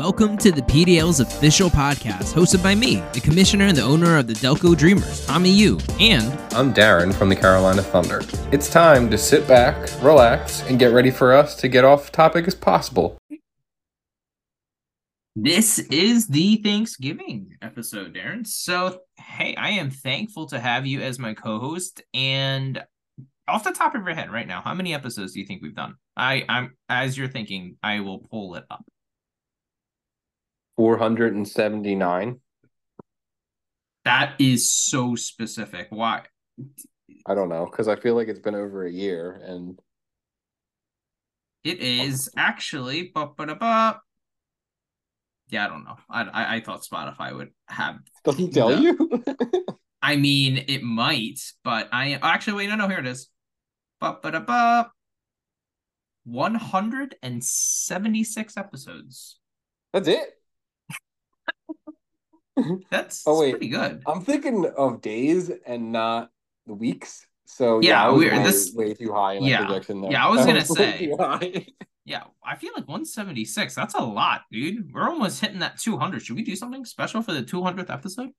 Welcome to the PDL's official podcast, hosted by me, the commissioner and the owner of the Delco Dreamers, Tommy Yu, and I'm Darren from the Carolina Thunder. It's time to sit back, relax, and get ready for us to get off topic as possible. This is the Thanksgiving episode, Darren. So, hey, I am thankful to have you as my co-host. And off the top of your head, right now, how many episodes do you think we've done? I, I'm as you're thinking, I will pull it up. 479. That is so specific. Why? I don't know because I feel like it's been over a year and it is actually. Ba-ba-da-ba. Yeah, I don't know. I, I, I thought Spotify would have. Doesn't tell the, you. I mean, it might, but I actually wait. No, no, here it is. Ba-ba-da-ba. 176 episodes. That's it. That's oh wait, pretty good. I'm thinking of days and not the weeks. So Yeah, yeah, I was weird. way, This- way too high in yeah. projection there. Yeah, I was gonna say. Yeah, I feel like 176. That's a lot, dude. We're almost hitting that 200. Should we do something special for the 200th episode?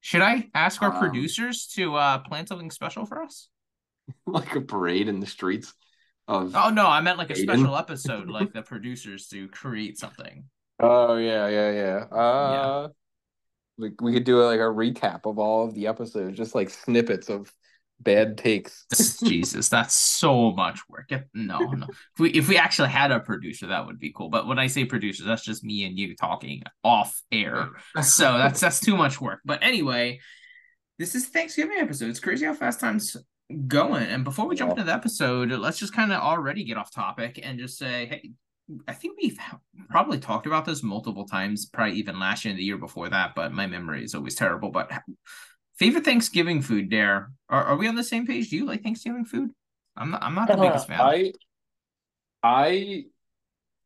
Should I ask our Um, producers to uh plan something special for us? like a parade in the streets of. Oh no, I meant like a Aiden? special episode, like the producers to create something. Oh yeah, yeah, yeah. Uh, we we could do like a recap of all of the episodes, just like snippets of bad takes. Jesus, that's so much work. If- No, no. If we if we actually had a producer, that would be cool. But when I say producer, that's just me and you talking off air. So that's that's too much work. But anyway, this is Thanksgiving episode. It's crazy how fast time's going. And before we jump Yeah. into the episode, let's just kind of already get off topic and just say, hey, I think we've probably talked about this multiple times, probably even last year and the year before that, but my memory is always terrible. But favorite Thanksgiving food, Dare? Are, are we on the same page? Do you like Thanksgiving food? I'm not I'm not the biggest fan. I I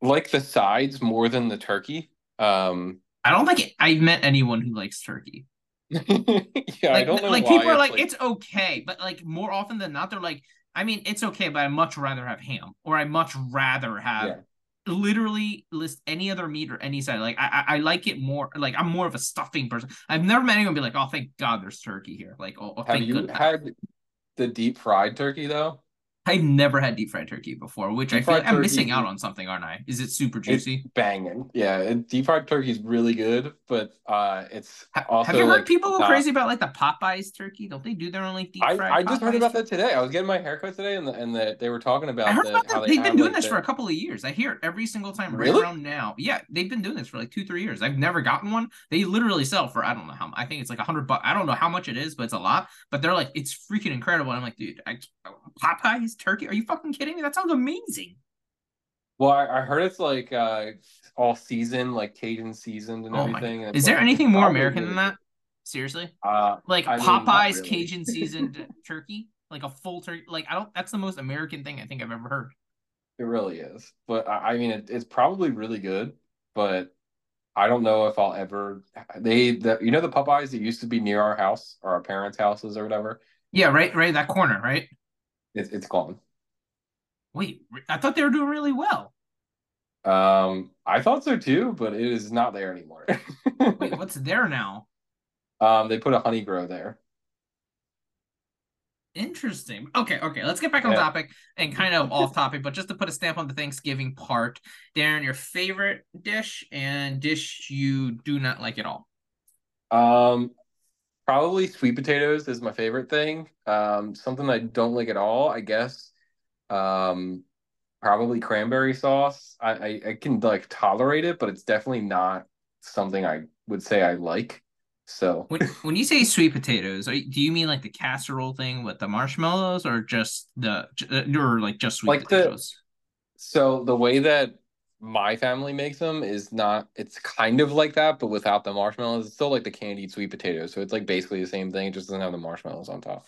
like the sides more than the turkey. Um, I don't think I've met anyone who likes turkey. yeah, I like, don't know like why people are it's like, it's okay, but like more often than not, they're like, I mean, it's okay, but I much rather have ham, or I much rather have Yeah. Literally list any other meat or any side. Like I, I, like it more. Like I'm more of a stuffing person. I've never met anyone be like, oh, thank God there's turkey here. Like, oh, oh Have you had the deep fried turkey though? I've never had deep fried turkey before, which I Deep feel fried like I'm missing out on something, aren't I? Is it super juicy? It's banging. Yeah, deep fried turkey is really good, but uh, it's Ha- also have you heard like, people go not- crazy about like the Popeyes turkey? Don't they do their own like deep I, fried? I just heard about that today. I was getting my haircut today, and the, and the, they were talking about I heard the, about how they They've been doing like, this the- for a couple of years. I hear it every single time right Really? around now. Yeah, they've been doing this for like two, three years. I've never gotten one. They literally sell for I don't know how. I think it's like a hundred bucks. I don't know how much it is, but it's a lot. But they're like, it's freaking incredible. And I'm like, dude, I, Popeyes turkey? Are you fucking kidding me? That sounds amazing. Well, I, I heard it's like uh all season, like Cajun seasoned and Oh everything. and Is there like, anything more American really than that? Seriously. Uh, like I mean, Popeyes really. Cajun seasoned turkey, like a full turkey. Like I don't. That's the most American thing I think I've ever heard. it really is. But I, I mean, it, it's probably really good. But I don't know if I'll ever. They, the, you know, the Popeyes that used to be near our house or our parents' houses or whatever. Yeah, right, right. That corner, right? It's it's gone. Wait, I thought they were doing really well. Um, I thought so too, but it is not there anymore. Wait, what's there now? um, they put a Honeygrow there. Interesting. Okay, okay. Let's get back on Yeah. topic and kind of off topic, but just to put a stamp on the Thanksgiving part, Darren, your favorite dish and dish you do not like at all. Um, probably sweet potatoes is my favorite thing. Um, something I don't like at all, I guess. Um, probably cranberry sauce. I, I, I can like tolerate it, but it's definitely not something I would say I like. So When when you say sweet potatoes, you- do you mean like the casserole thing with the marshmallows, or just the j- or like just sweet Like the- potatoes? so the way that my family makes them is not it's kind of like that, but without the marshmallows. It's still like the candied sweet potatoes. So it's like basically the same thing, it just doesn't have the marshmallows on top.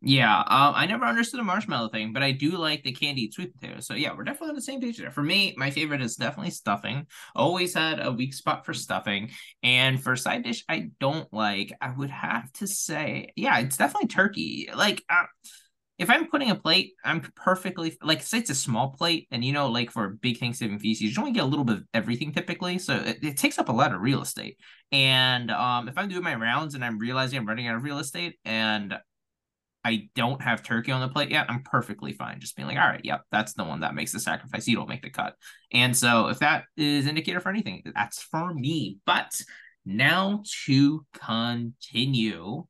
Yeah, um, I never understood the marshmallow thing, but I do like the candied sweet potatoes. So yeah, we're definitely on the same page there. For me, my favorite is definitely stuffing. Always had a weak spot for stuffing, and for side dish, I don't like. I would have to say, yeah, it's definitely turkey. Like, uh, if I'm putting a plate, I'm perfectly like say it's a small plate, and you know, like for big Thanksgiving feast, you just only get a little bit of everything typically, so it, it, takes up a lot of real estate. And um, if I'm doing my rounds and I'm realizing I'm running out of real estate, and I don't have turkey on the plate yet, I'm perfectly fine. Just being like, all right, yep, that's the one that makes the sacrifice. You don't make the cut. And so if that is indicator for anything, that's for me. But now to continue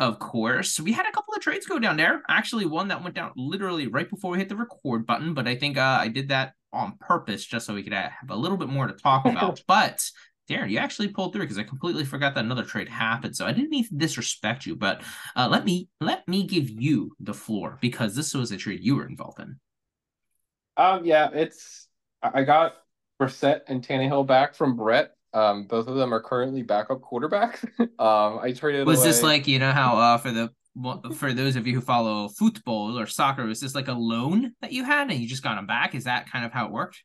of course. We had a couple of trades go down there. Actually, one that went down literally right before we hit the record button, but I think uh, I did that on purpose just so we could have a little bit more to talk about. but Darren, you actually pulled through because I completely forgot that another trade happened. So I didn't mean to disrespect you, but uh, let me let me give you the floor because this was a trade you were involved in. Um, yeah, it's I got Brissett and Tannehill back from Brett um, both of them are currently backup quarterbacks. um, I traded. Was away... this like you know how uh for the for those of you who follow football or soccer, was this like a loan that you had and you just got them back? Is that kind of how it worked?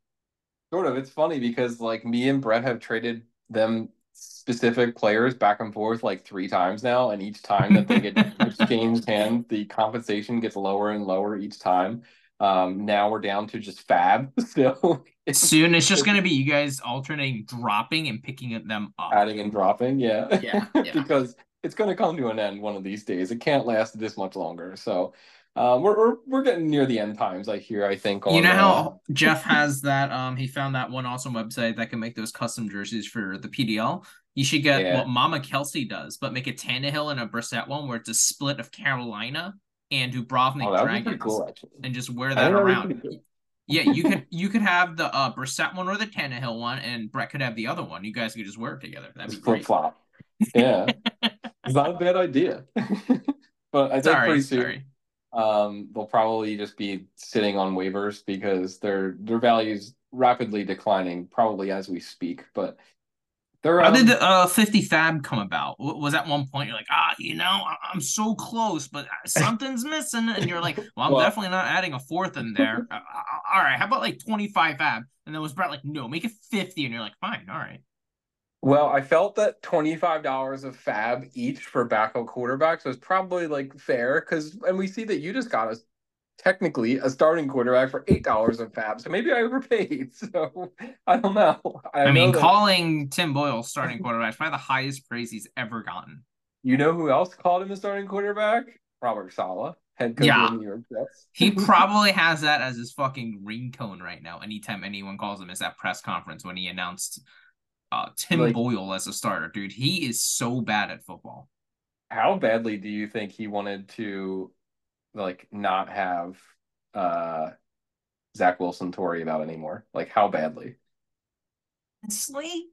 Sort of. It's funny because like me and Brett have traded them specific players back and forth like three times now, and each time that they get exchanged hands, the compensation gets lower and lower each time. Um, now we're down to just fab. So soon it's just gonna be you guys alternating dropping and picking them up. Adding and dropping, yeah. Yeah. yeah. because it's gonna come to an end one of these days. It can't last this much longer. So um, we're, we're we're getting near the end times. I hear. I think. you know how Jeff has that. Um, he found that one awesome website that can make those custom jerseys for the PDL. You should get yeah. what Mama Kelsey does, but make a Tannehill and a Brissett one where it's a split of Carolina and Dubrovnik oh, Dragons, cool, and just wear that around. Yeah, you could you could have the uh Brissett one or the Tannehill one, and Brett could have the other one. You guys could just wear it together. That'd be flip flop. Yeah, it's not a bad idea. but I think sorry, pretty soon, sorry. um, they'll probably just be sitting on waivers because their their values rapidly declining, probably as we speak. But they're, How did um, the uh, 50 Fab come about? Was at one point you're like, ah, you know, I'm so close, but uh, something's missing, and you're like, well, I'm well, definitely not adding a fourth in there. Uh, uh, all right, how about like 25 Fab? And then was Brett like, no, make it 50, and you're like, fine, all right. Well, I felt that $25 of fab each for backup quarterbacks was probably like fair because, and we see that you just got us technically a starting quarterback for eight dollars of fab. So maybe I overpaid. So I don't know. I, I mean, that... calling Tim Boyle starting quarterback is probably the highest praise he's ever gotten. You know who else called him a starting quarterback? Robert Saleh, head coach yeah. of the New York Jets. he probably has that as his fucking ringtone right now. Anytime anyone calls him, is that press conference when he announced uh, Tim like, Boyle as a starter. Dude, he is so bad at football. How badly do you think he wanted to like not have uh Zach Wilson to worry about anymore? Like how badly? Honestly,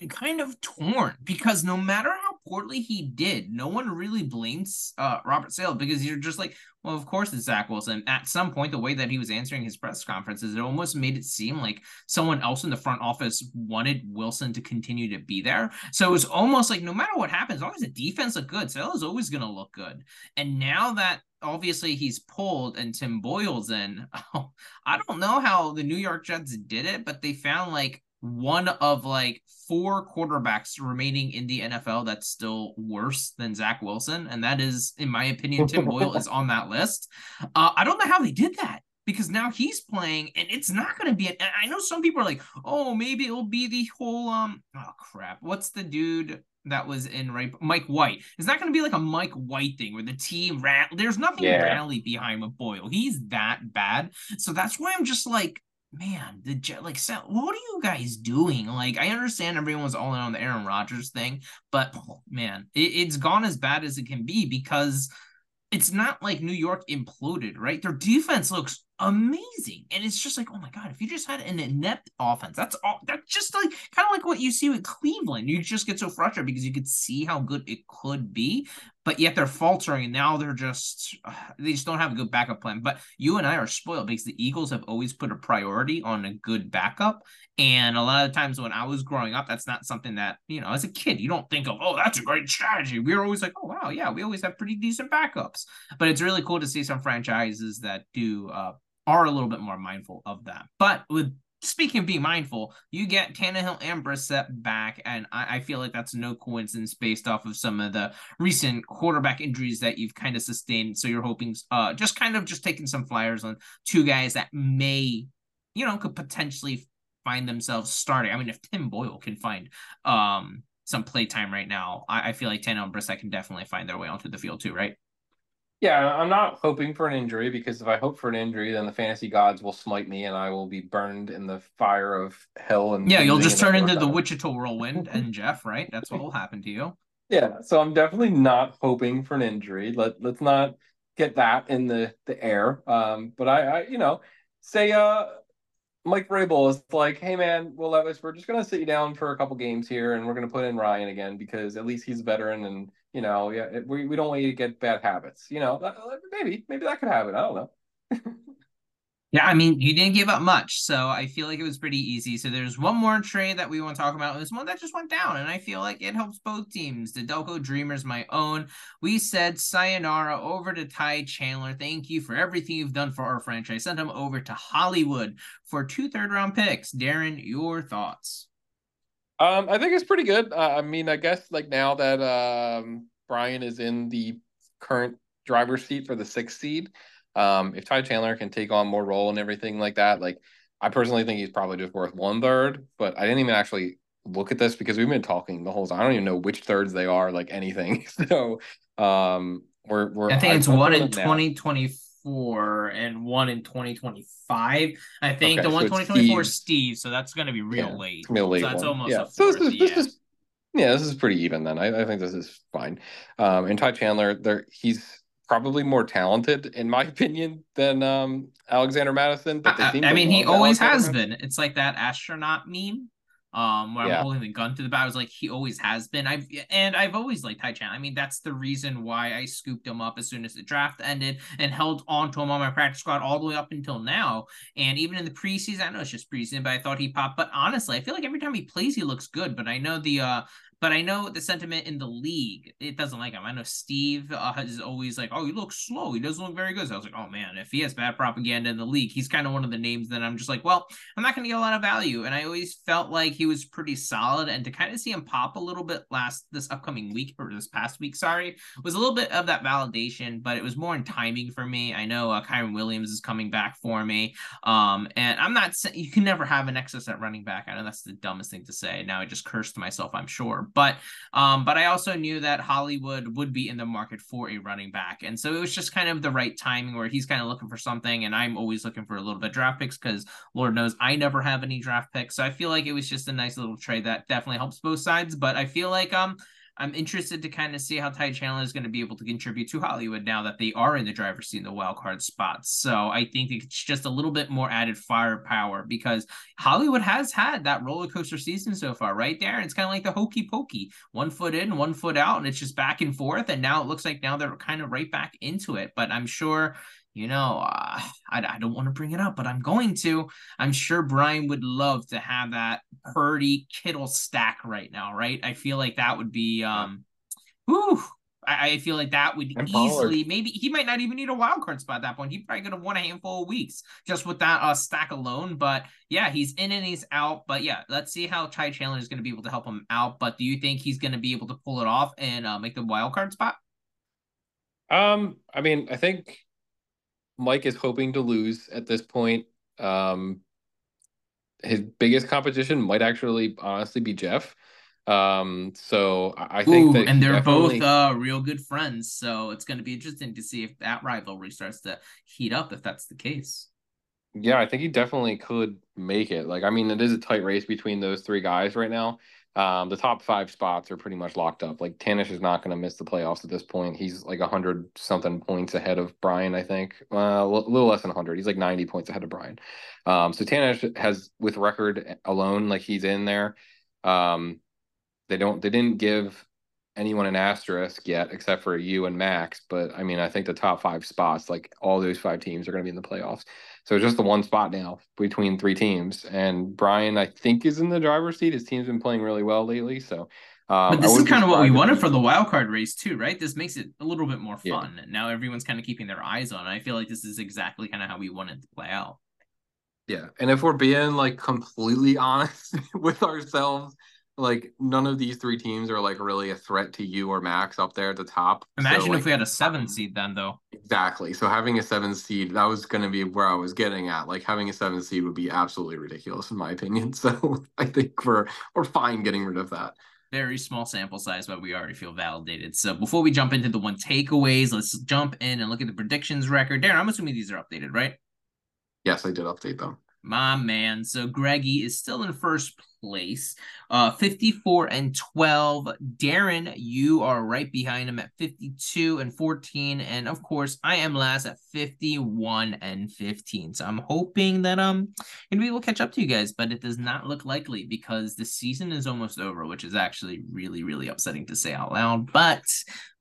I'm kind of torn because no matter how poorly he did, no one really blames uh, Robert Saleh because you're just like, well, of course it's Zach Wilson. At some point, the way that he was answering his press conferences, it almost made it seem like someone else in the front office wanted Wilson to continue to be there. So it was almost like no matter what happens, as long as the defense looked good, Saleh is always going to look good. And now that obviously he's pulled and Tim Boyle's in. Oh, I don't know how the New York Jets did it, but they found like one of like four quarterbacks remaining in the NFL that's still worse than Zach Wilson. And that is, in my opinion, Tim Boyle is on that list. Uh, I don't know how they did that because now he's playing and it's not going to be, I know some people are like, oh, maybe it'll be the whole, um, oh crap. What's the dude? that was in right Mike White. It's not going to be like a Mike White thing where the team ran. There's nothing yeah. rally behind with Boyle. He's that bad. So that's why I'm just like, man, the like, what are you guys doing? Like, I understand everyone's all in on the Aaron Rodgers thing, but oh, man, it, it's gone as bad as it can be because it's not like New York imploded, right? Their defense looks amazing. And it's just like, oh my God, if you just had an inept offense, that's all that's just like kind of like what you see with Cleveland. You just get so frustrated because you could see how good it could be, but yet they're faltering and now they're just they just don't have a good backup plan. But you and I are spoiled because the Eagles have always put a priority on a good backup. And a lot of times when I was growing up, that's not something that, you know, as a kid, you don't think of, oh, that's a great strategy. We are always like, oh wow, yeah, we always have pretty decent backups. But it's really cool to see some franchises that do uh are a little bit more mindful of that. But with speaking of being mindful, you get Tannehill and Brissett back, and I, I, feel like that's no coincidence based off of some of the recent quarterback injuries that you've kind of sustained. So you're hoping, uh, just kind of just taking some flyers on two guys that may, you know, could potentially find themselves starting. I mean, if Tim Boyle can find um some play time right now, I, I feel like Tannehill and Brissett can definitely find their way onto the field too, right? Yeah, I'm not hoping for an injury because if I hope for an injury, then the fantasy gods will smite me and I will be burned in the fire of hell. And yeah, you'll just turn into the Wichita whirlwind and Jeff, right? That's what will happen to you. Yeah, so I'm definitely not hoping for an injury. Let let's not get that in the the air. Um, but I, I you know, say uh Mike Vrabel is like, hey man, Will Levis, we're just gonna sit you down for a couple games here, and we're gonna put in Ryan again because at least he's a veteran, and you know, yeah, we, we don't want you to get bad habits. You know, uh, maybe maybe that could happen. I don't know. yeah, I mean, you didn't give up much, so I feel like it was pretty easy. So there's one more trade that we want to talk about. This one that just went down, and I feel like it helps both teams. The Delco Dreamers, my own. We said sayonara over to Ty Chandler. Thank you for everything you've done for our franchise. Send him over to Hollywood for two third round picks. Darren, your thoughts? Um, I think it's pretty good. Uh, I mean, I guess like now that um, Brian is in the current driver's seat for the sixth seed, um, if Ty Chandler can take on more role and everything like that, like I personally think he's probably just worth one third. But I didn't even actually look at this because we've been talking the whole time. I don't even know which thirds they are, like anything. so um, we're we're. I think it's I, one in twenty twenty four and one in 2025. I think okay, the one so 2024 Steve. Steve, so that's going to be real yeah, late. Real late. So that's one. almost yeah. so this is, this yeah. is yeah, this is pretty even then. I, I think this is fine. Um, and Ty Chandler, there he's probably more talented in my opinion than um Alexander Mattison. But I, I mean, he always Alexander has Mattison. been. It's like that astronaut meme um where yeah. I'm holding the gun to the back. I was like, he always has been. I've and I've always liked Tai Chan. I mean, that's the reason why I scooped him up as soon as the draft ended and held on to him on my practice squad all the way up until now. And even in the preseason, I know it's just preseason, but I thought he popped. But honestly, I feel like every time he plays, he looks good. But I know the uh but I know the sentiment in the league, it doesn't like him. I know Steve uh, is always like, oh, he looks slow. He doesn't look very good. So I was like, oh, man, if he has bad propaganda in the league, he's kind of one of the names that I'm just like, well, I'm not going to get a lot of value. And I always felt like he was pretty solid. And to kind of see him pop a little bit last this upcoming week or this past week, sorry, was a little bit of that validation, but it was more in timing for me. I know uh, Kyren Williams is coming back for me. Um, and I'm not you can never have an excess at running back. I know that's the dumbest thing to say. Now I just cursed myself, I'm sure. But um, but I also knew that Hollywood would be in the market for a running back. And so it was just kind of the right timing where he's kind of looking for something. And I'm always looking for a little bit draft picks because Lord knows I never have any draft picks. So I feel like it was just a nice little trade that definitely helps both sides. But I feel like um I'm interested to kind of see how Ty Chandler is going to be able to contribute to Hollywood now that they are in the driver's seat in the wild card spots. So I think it's just a little bit more added firepower because Hollywood has had that roller coaster season so far, right there. It's kind of like the hokey pokey, one foot in, one foot out, and it's just back and forth. And now it looks like now they're kind of right back into it. But I'm sure you know, uh, I, I don't want to bring it up, but I'm going to. I'm sure Brian would love to have that Purdy Kittle stack right now, right? I feel like that would be, um, whew, I, I feel like that would and easily, maybe he might not even need a wild card spot at that point. He probably could have won a handful of weeks just with that uh, stack alone. But yeah, he's in and he's out. But yeah, let's see how Ty Chandler is going to be able to help him out. But do you think he's going to be able to pull it off and uh, make the wild card spot? Um, I mean, I think Mike is hoping to lose at this point. Um, his biggest competition might actually honestly be Jeff. Um, so I think Ooh, that and they're both uh real good friends. So it's going to be interesting to see if that rivalry starts to heat up. If that's the case. Yeah, I think he definitely could make it. Like, I mean, it is a tight race between those three guys right now. Um, the top five spots are pretty much locked up. Like Tanish is not going to miss the playoffs at this point. He's like hundred something points ahead of Brian, I think. Uh, a little less than hundred. He's like ninety points ahead of Brian. Um, so Tanish has with record alone, like he's in there. Um, they don't. They didn't give anyone an asterisk yet, except for you and Max. But I mean, I think the top five spots, like all those five teams, are going to be in the playoffs. So it's just the one spot now between three teams. And Brian, I think, is in the driver's seat. His team's been playing really well lately. So, um, but this is kind of what we wanted for the wild card race too, right? This makes it a little bit more fun. Yeah. Now everyone's kind of keeping their eyes on. It. I feel like this is exactly kind of how we wanted to play out. Yeah, and if we're being like completely honest with ourselves, like none of these three teams are like really a threat to you or Max up there at the top. Imagine so, like, if we had a seven seed then, though. Exactly. So having a seven seed, that was going to be where I was getting at. Like having a seven seed would be absolutely ridiculous in my opinion. So I think we're we're fine getting rid of that. Very small sample size, but we already feel validated. So before we jump into the one takeaways, let's jump in and look at the predictions record. Darren, I'm assuming these are updated, right? Yes, I did update them. My man. So Greggy is still in first place, uh, 54 and 12. Darren, you are right behind him at 52 and 14. And of course, I am last at 51 and 15. So I'm hoping that um and we will catch up to you guys, but it does not look likely because the season is almost over, which is actually really, really upsetting to say out loud. But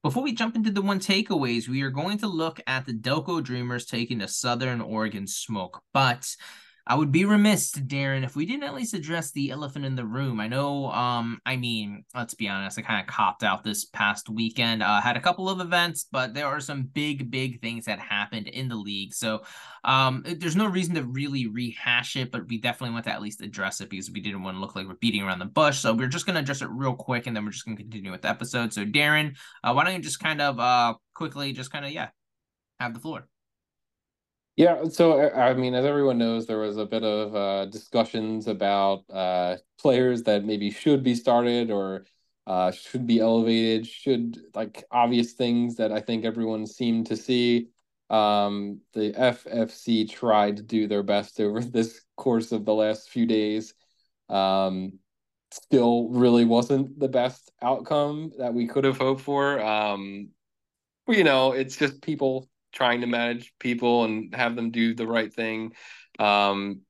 before we jump into the one takeaways, we are going to look at the Delco Dreamers taking the Southern Oregon Smoke. But I would be remiss, Darren, if we didn't at least address the elephant in the room. I know, um, I mean, let's be honest, I kind of copped out this past weekend. Uh, had a couple of events, but there are some big, big things that happened in the league. So, um, there's no reason to really rehash it, but we definitely want to at least address it because we didn't want to look like we're beating around the bush. So we're just gonna address it real quick, and then we're just gonna continue with the episode. So, Darren, uh, why don't you just kind of uh quickly, just kind of yeah, have the floor. Yeah, so I mean, as everyone knows, there was a bit of uh, discussions about uh, players that maybe should be started or uh, should be elevated, should like obvious things that I think everyone seemed to see. Um, the FFC tried to do their best over this course of the last few days. Um, still, really wasn't the best outcome that we could have hoped for. Um, you know, it's just people trying to manage people and have them do the right thing. Um,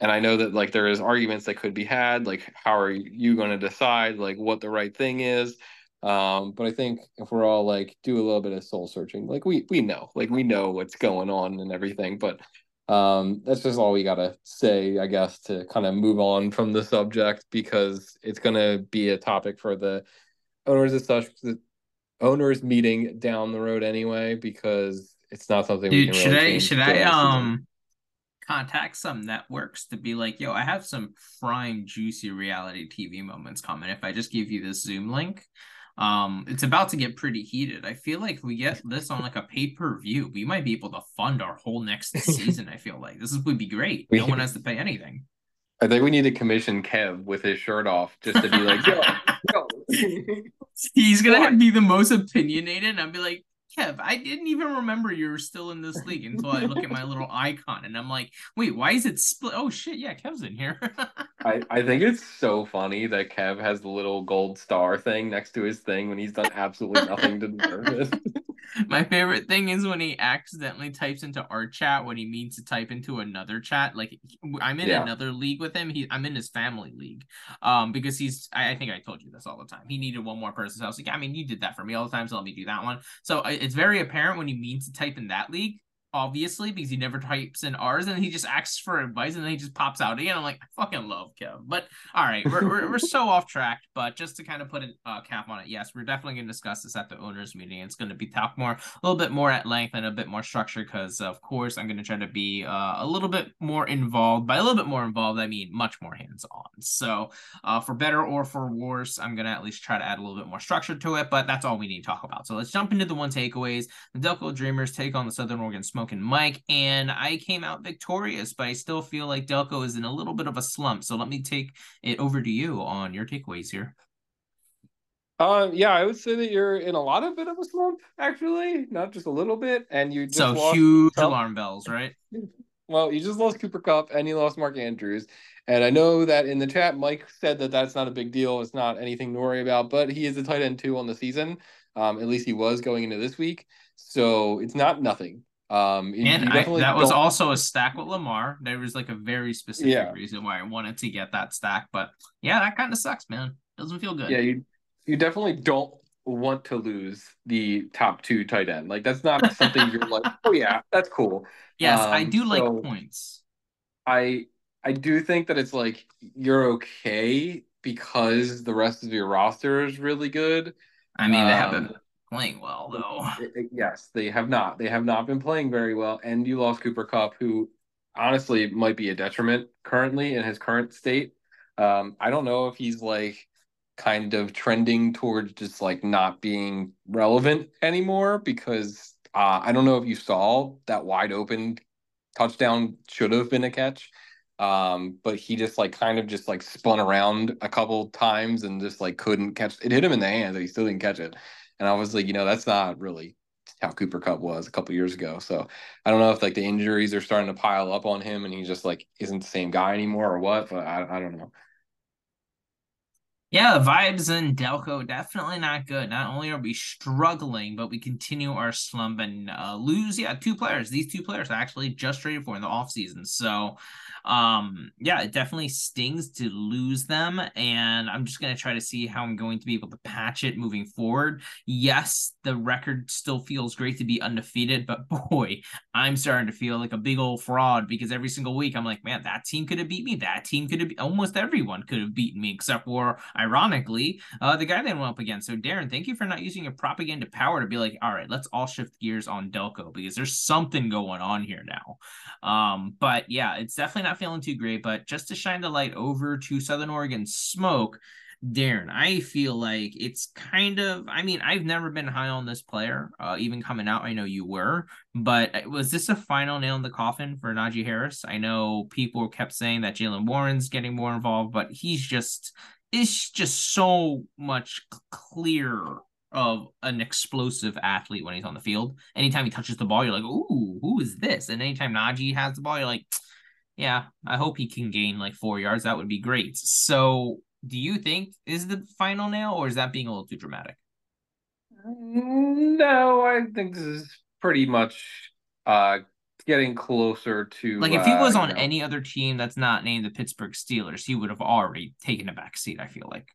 and I know that like there is arguments that could be had, like how are you going to decide like what the right thing is? Um, but I think if we're all like do a little bit of soul searching, like we we know, like we know what's going on and everything, but um that's just all we gotta say i guess to kind of move on from the subject because it's gonna be a topic for the owners of such the owners meeting down the road anyway because it's not something. Dude, should really I should I um contact some networks to be like, yo, I have some prime juicy reality TV moments coming. If I just give you this Zoom link, um, it's about to get pretty heated. I feel like we get this on like a pay per view, we might be able to fund our whole next season. I feel like this is, would be great. No one has to pay anything. I think we need to commission Kev with his shirt off just to be like, yo, yo. He's gonna be the most opinionated, and I'll be like, Kev, I didn't even remember you were still in this league until I look at my little icon and I'm like, wait, why is it split? Oh shit, yeah, Kev's in here. I, I think it's so funny that Kev has the little gold star thing next to his thing when he's done absolutely nothing to deserve it. My favorite thing is when he accidentally types into our chat when he means to type into another chat. Like I'm in yeah. another league with him. He I'm in his family league. Um, because he's I, I, think I told you this all the time. He needed one more person. So I was like, I mean, you did that for me all the time, so let me do that one. So it's very apparent when he means to type in that league obviously, because he never types in ours and he just asks for advice and then he just pops out again. I'm like, I fucking love Kev. But all right, we're, we're, we're so off track. But just to kind of put a uh, cap on it, yes, we're definitely going to discuss this at the owners' meeting. It's going to be talked more, a little bit more at length and a bit more structured because, of course, I'm going to try to be uh, a little bit more involved. By a little bit more involved, I mean much more hands on. So, uh, for better or for worse, I'm going to at least try to add a little bit more structure to it. But that's all we need to talk about. So, let's jump into the one takeaways. The Delco Dreamers take on the Southern Oregon Smoking Mike. And I came out victorious, but I still feel like Delco is in a little bit of a slump. So let me take it over to you on your takeaways here. Um, yeah, I would say that you're in a lot of bit of a slump, actually, not just a little bit. And you just so huge alarm bells, right? Well, you just lost Cooper Kupp and you lost Mark Andrews. And I know that in the chat, Mike said that that's not a big deal. It's not anything to worry about, but he is a tight end two on the season. Um, at least he was going into this week. So it's not nothing. Um, and I, that was also a stack with Lamar. There was like a very specific yeah. reason why I wanted to get that stack, but yeah, that kind of sucks, man. Doesn't feel good. Yeah, you you definitely don't want to lose the top two tight end. Like that's not something you're like, oh yeah, that's cool. Yes, um, I do so like points. I I do think that it's like you're okay because the rest of your roster is really good. I mean, they um, haven't playing well though. Yes, they have not. They have not been playing very well. And you lost Cooper Kupp, who honestly might be a detriment currently in his current state. Um, I don't know if he's like kind of trending towards just like not being relevant anymore because uh, I don't know if you saw that wide open touchdown should have been a catch. Um, but he just like kind of just like spun around a couple times and just like couldn't catch it hit him in the hands and he still didn't catch it. And like, you know, that's not really how Cooper Kupp was a couple years ago. So I don't know if like the injuries are starting to pile up on him and he just like isn't the same guy anymore or what, but I, I don't know. Yeah, vibes in Delco definitely not good. Not only are we struggling, but we continue our slump and uh, lose. Yeah, two players. These two players actually just traded for in the offseason. So um yeah it definitely stings to lose them and i'm just going to try to see how i'm going to be able to patch it moving forward. Yes the record still feels great to be undefeated but boy i'm starting to feel like a big old fraud because every single week i'm like man that team could have beat me that team could have almost everyone could have beaten me except for ironically uh the guy they went up against. So darren thank you for not using your propaganda power to be like all right let's all shift gears on delco because there's something going on here now. Um but yeah it's definitely not feeling too great, but just to shine the light over to Southern Oregon smoke, Darren, I feel like it's kind of. I mean, I've never been high on this player, uh, even coming out. I know you were, but uh, was this a final nail in the coffin for Najee Harris? I know people kept saying that Jaylen Warren's getting more involved, but he's just it's just so much clearer of an explosive athlete when he's on the field. Anytime he touches the ball, you're like, "Ooh, who is this?" And anytime Najee has the ball, you're like yeah, I hope he can gain like four yards. That would be great. So, do you think is the final nail, or is that being a little too dramatic? No, I think this is pretty much uh getting closer to like if he was uh, on you know, any other team that's not named the Pittsburgh Steelers, he would have already taken a back seat. I feel like.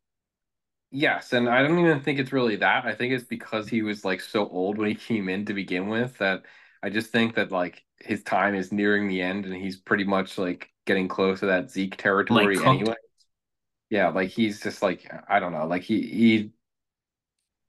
Yes, and I don't even think it's really that. I think it's because he was like so old when he came in to begin with that I just think that like his time is nearing the end and he's pretty much like getting close to that Zeke territory Like, anyway. Yeah, like he's just like I don't know, like he he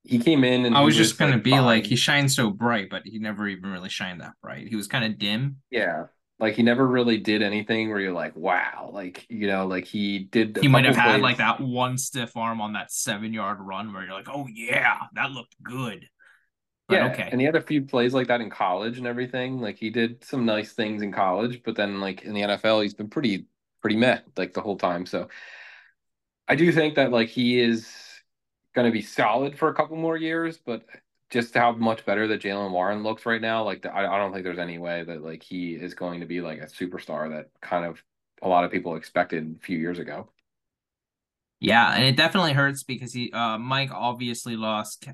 he came in and I was just gonna like be like, he shines so bright, but he never even really shined that bright. He was kind of dim. Yeah. Like he never really did anything where you're like, wow, like you know, like he did He might have had plays. like that one stiff arm on that seven yard run where you're like, oh yeah, that looked good. But Yeah, okay. and he had a few plays like that in college and everything. Like he did some nice things in college, but then like in the NFL, he's been pretty pretty meh like the whole time. So I do think that like he is going to be solid for a couple more years, but just how much better that Jaylen Warren looks right now, like I, I don't think there's any way that like he is going to be like a superstar that kind of a lot of people expected a few years ago. Yeah, and it definitely hurts because he uh Mike obviously lost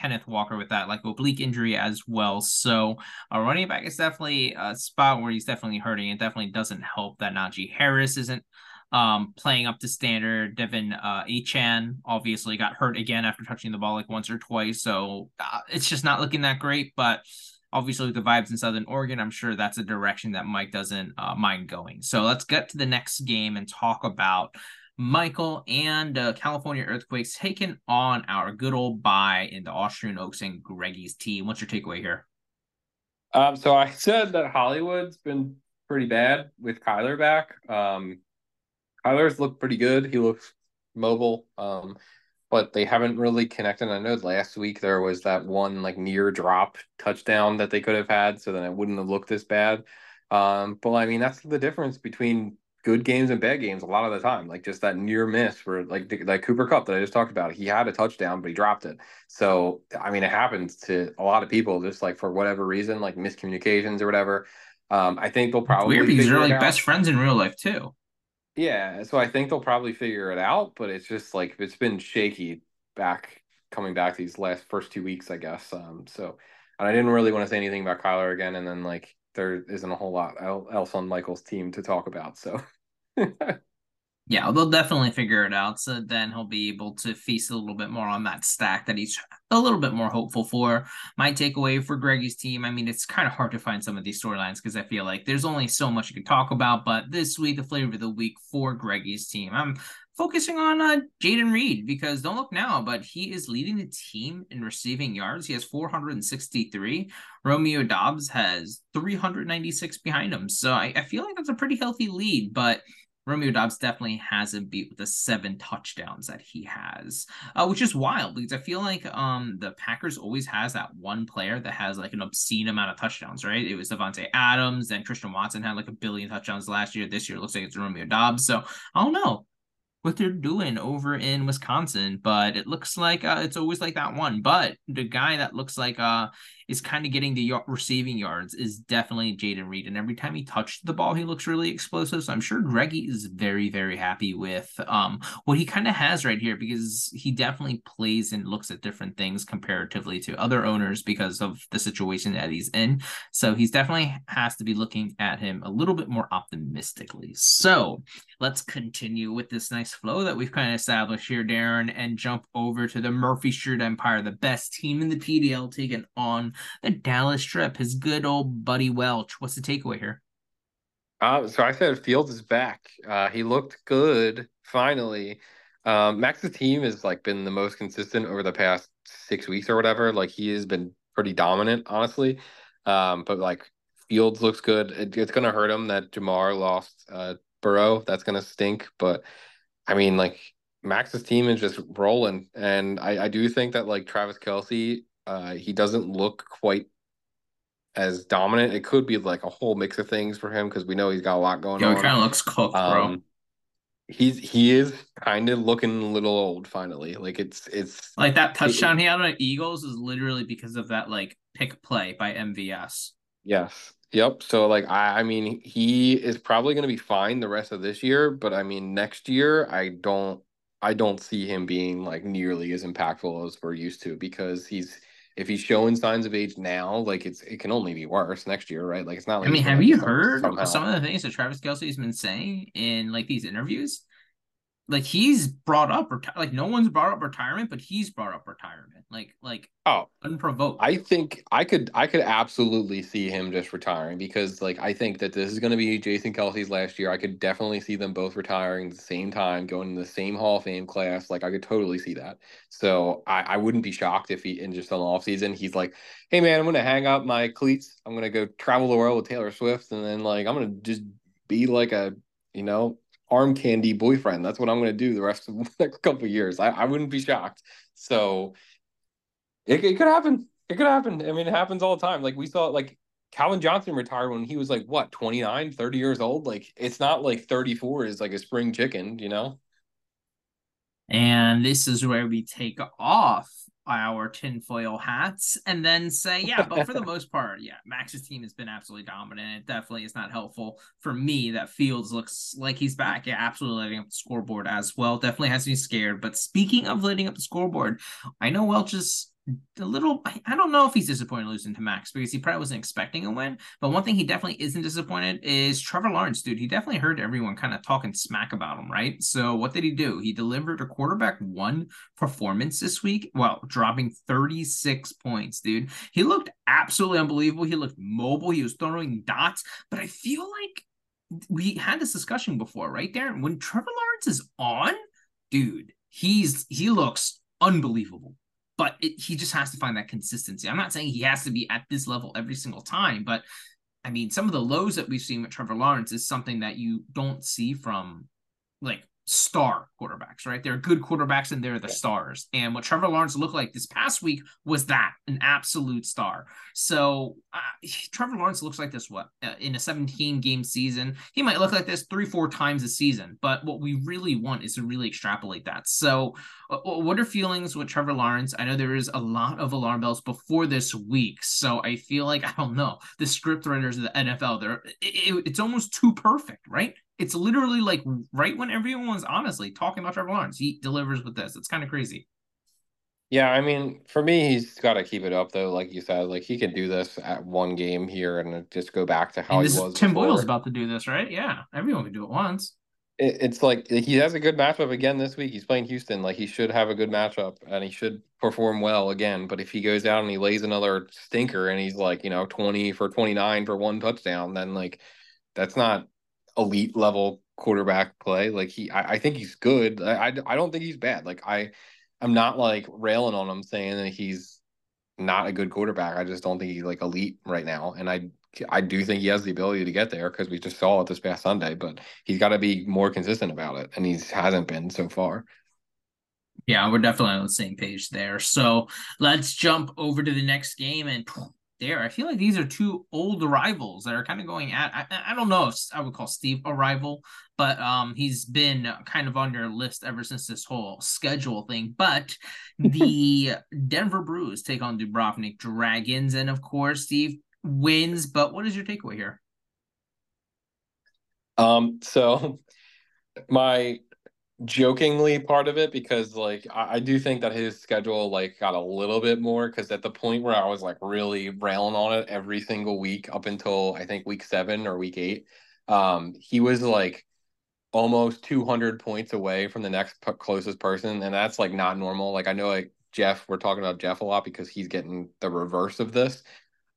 Kenneth Walker with that like oblique injury as well. So uh, running back is definitely a spot where he's definitely hurting. It definitely doesn't help that Najee Harris isn't um playing up to standard. Devin uh Achane obviously got hurt again after touching the ball like once or twice. So uh, it's just not looking that great, but obviously with the vibes in Southern Oregon, I'm sure that's a direction that Mike doesn't uh, mind going. So let's get to the next game and talk about Michael and uh, California Earthquakes taking on our good old bye in the Austrian Oaks and Greggy's team. What's your takeaway here? Um, so I said that Hollywood's been pretty bad with Kyler back. Um, Kyler's looked pretty good. He looks mobile. Um, but they haven't really connected. I know last week there was that one like near drop touchdown that they could have had, so then it wouldn't have looked this bad. Um, but I mean that's the difference between good games and bad games a lot of the time. Like just that near miss where like like Cooper Kupp that I just talked about, he had a touchdown but he dropped it. So I mean it happens to a lot of people just like for whatever reason, like miscommunications or whatever. Um, I think they'll It's weird probably because they're like out. best friends in real life too. Yeah, so I think they'll probably figure it out, but it's just like it's been shaky back coming back these last first two weeks, I guess. Um, so and I didn't really want to say anything about Kyler again, and then like there isn't a whole lot else on Michael's team to talk about. So Yeah, they'll definitely figure it out. So then he'll be able to feast a little bit more on that stack that he's a little bit more hopeful for. My takeaway for Greggy's team, I mean, it's kind of hard to find some of these storylines because I feel like there's only so much you can talk about. But this week, the flavor of the week for Greggy's team, I'm focusing on uh, Jayden Reed because don't look now, but he is leading the team in receiving yards. He has 463. Romeo Doubs has 396 behind him. So I, I feel like that's a pretty healthy lead, but Romeo Doubs definitely hasn't beat with the seven touchdowns that he has, uh, which is wild because I feel like um the Packers always has that one player that has like an obscene amount of touchdowns, right? It was Davante Adams, then Christian Watson had like a billion touchdowns last year. This year looks like it's Romeo Doubs. So I don't know what they're doing over in Wisconsin, but it looks like uh, it's always like that one. But the guy that looks like uh is kind of getting the receiving yards is definitely Jayden Reed. And every time he touched the ball, he looks really explosive. So I'm sure Greggy is very, very happy with um, what he kind of has right here because he definitely plays and looks at different things comparatively to other owners because of the situation that he's in. So he's definitely has to be looking at him a little bit more optimistically. So let's continue with this nice flow that we've kind of established here, Darren, and jump over to the Murphy Street Empire, the best team in the PDL taking on the Dallas Strip, his good old buddy Welch. What's the takeaway here? Uh, so I said Fields is back. Uh, he looked good finally. Um, Max's team has like been the most consistent over the past six weeks or whatever. Like he has been pretty dominant, honestly. Um, but like Fields looks good. It, it's gonna hurt him that Jamar lost uh, Burrow. That's gonna stink. But I mean, like Max's team is just rolling, and I, I do think that like Travis Kelce uh, he doesn't look quite as dominant. It could be like a whole mix of things for him because we know he's got a lot going yeah, on. He kind of looks cooked, um, bro. He's he is kind of looking a little old finally. Like it's it's like that touchdown it, he had on Eagles is literally because of that like pick play by MVS. Yes. Yep. So like I I mean he is probably going to be fine the rest of this year, but I mean next year I don't I don't see him being like nearly as impactful as we're used to because he's if he's showing signs of age now, like it's it can only be worse next year, right? Like it's not. Like I mean, have you heard somehow. some of the things that Travis Kelce's been saying in like these interviews? Like he's brought up reti- like no one's brought up retirement but he's brought up retirement like like oh unprovoked. I think i could i could absolutely see him just retiring because like i think that this is going to be jason kelce's last year. I could definitely see them both retiring at the same time going in the same hall of fame class. Like i could totally see that. So i, I wouldn't be shocked if he in just on the off season he's like hey man i'm going to hang up my cleats. I'm going to go travel the world with taylor swift and then like i'm going to just be like a you know arm candy boyfriend. That's what I'm going to do the rest of the next couple years. I, I wouldn't be shocked. So it, it could happen. It could happen. I mean, it happens all the time. Like we saw, like Calvin Johnson retired when he was like, what, 29, 30 years old? Like it's not like 34 is like a spring chicken, you know? And this is where we take off our tinfoil hats and then say, yeah, but for the most part, yeah, Max's team has been absolutely dominant. It definitely is not helpful for me that Fields looks like he's back. Yeah, absolutely lighting up the scoreboard as well. Definitely has me scared. But speaking of lighting up the scoreboard, I know Welch is a little I don't know if he's disappointed losing to Max because he probably wasn't expecting a win. But one thing he definitely isn't disappointed is Trevor Lawrence, dude. He definitely heard everyone kind of talking smack about him, right? So what did he do? He delivered a quarterback one performance this week, well, dropping 36 points, dude. He looked absolutely unbelievable. He looked mobile. He was throwing dots, but I feel like we had this discussion before, right, Darren? When Trevor Lawrence is on, dude, he's he looks unbelievable but it, he just has to find that consistency. I'm not saying he has to be at this level every single time, but I mean, some of the lows that we've seen with Trevor Lawrence is something that you don't see from like star quarterbacks, right? They're good quarterbacks and they're the stars. And what Trevor Lawrence looked like this past week was that an absolute star. So uh, Trevor Lawrence looks like this what uh, in a 17 game season. He might look like this three, four times a season, but what we really want is to really extrapolate that. So, uh, what are feelings with Trevor Lawrence? I know there is a lot of alarm bells before this week. So, I feel like, I don't know, the script writers of the NFL, they're, it, it's almost too perfect, right? It's literally like right when everyone's honestly talking about Trevor Lawrence, he delivers with this. It's kind of crazy. Yeah, I mean, for me, he's got to keep it up though. Like you said, like he can do this at one game here and just go back to how he was. Tim before. Boyle's about to do this, right? Yeah, everyone can do it once. It, it's like he has a good matchup again this week. He's playing Houston. Like he should have a good matchup and he should perform well again. But if he goes out and he lays another stinker and he's like, you know, twenty for twenty nine for one touchdown, then like that's not elite level quarterback play. Like he, I, I think he's good. I, I, I don't think he's bad. Like I, I'm not like railing on him saying that he's not a good quarterback. I just don't think he's like elite right now. And I, I do think he has the ability to get there because we just saw it this past Sunday. But he's got to be more consistent about it, and he hasn't been so far. Yeah, we're definitely on the same page there. So let's jump over to the next game and there. I feel like these are two old rivals that are kind of going at. I, I don't know if I would call Steve a rival, but um, he's been kind of on your list ever since this whole schedule thing. But the Denver Brews take on Dubrovnik Dragons, and of course, Steve wins. But what is your takeaway here? Um, so my jokingly part of it because like I, I, do think that his schedule like got a little bit more because at the point where I was like really railing on it every single week up until I think week seven or week eight, um, he was like almost 200 points away from the next p- closest person and that's like not normal like i know like jeff we're talking about jeff a lot because he's getting the reverse of this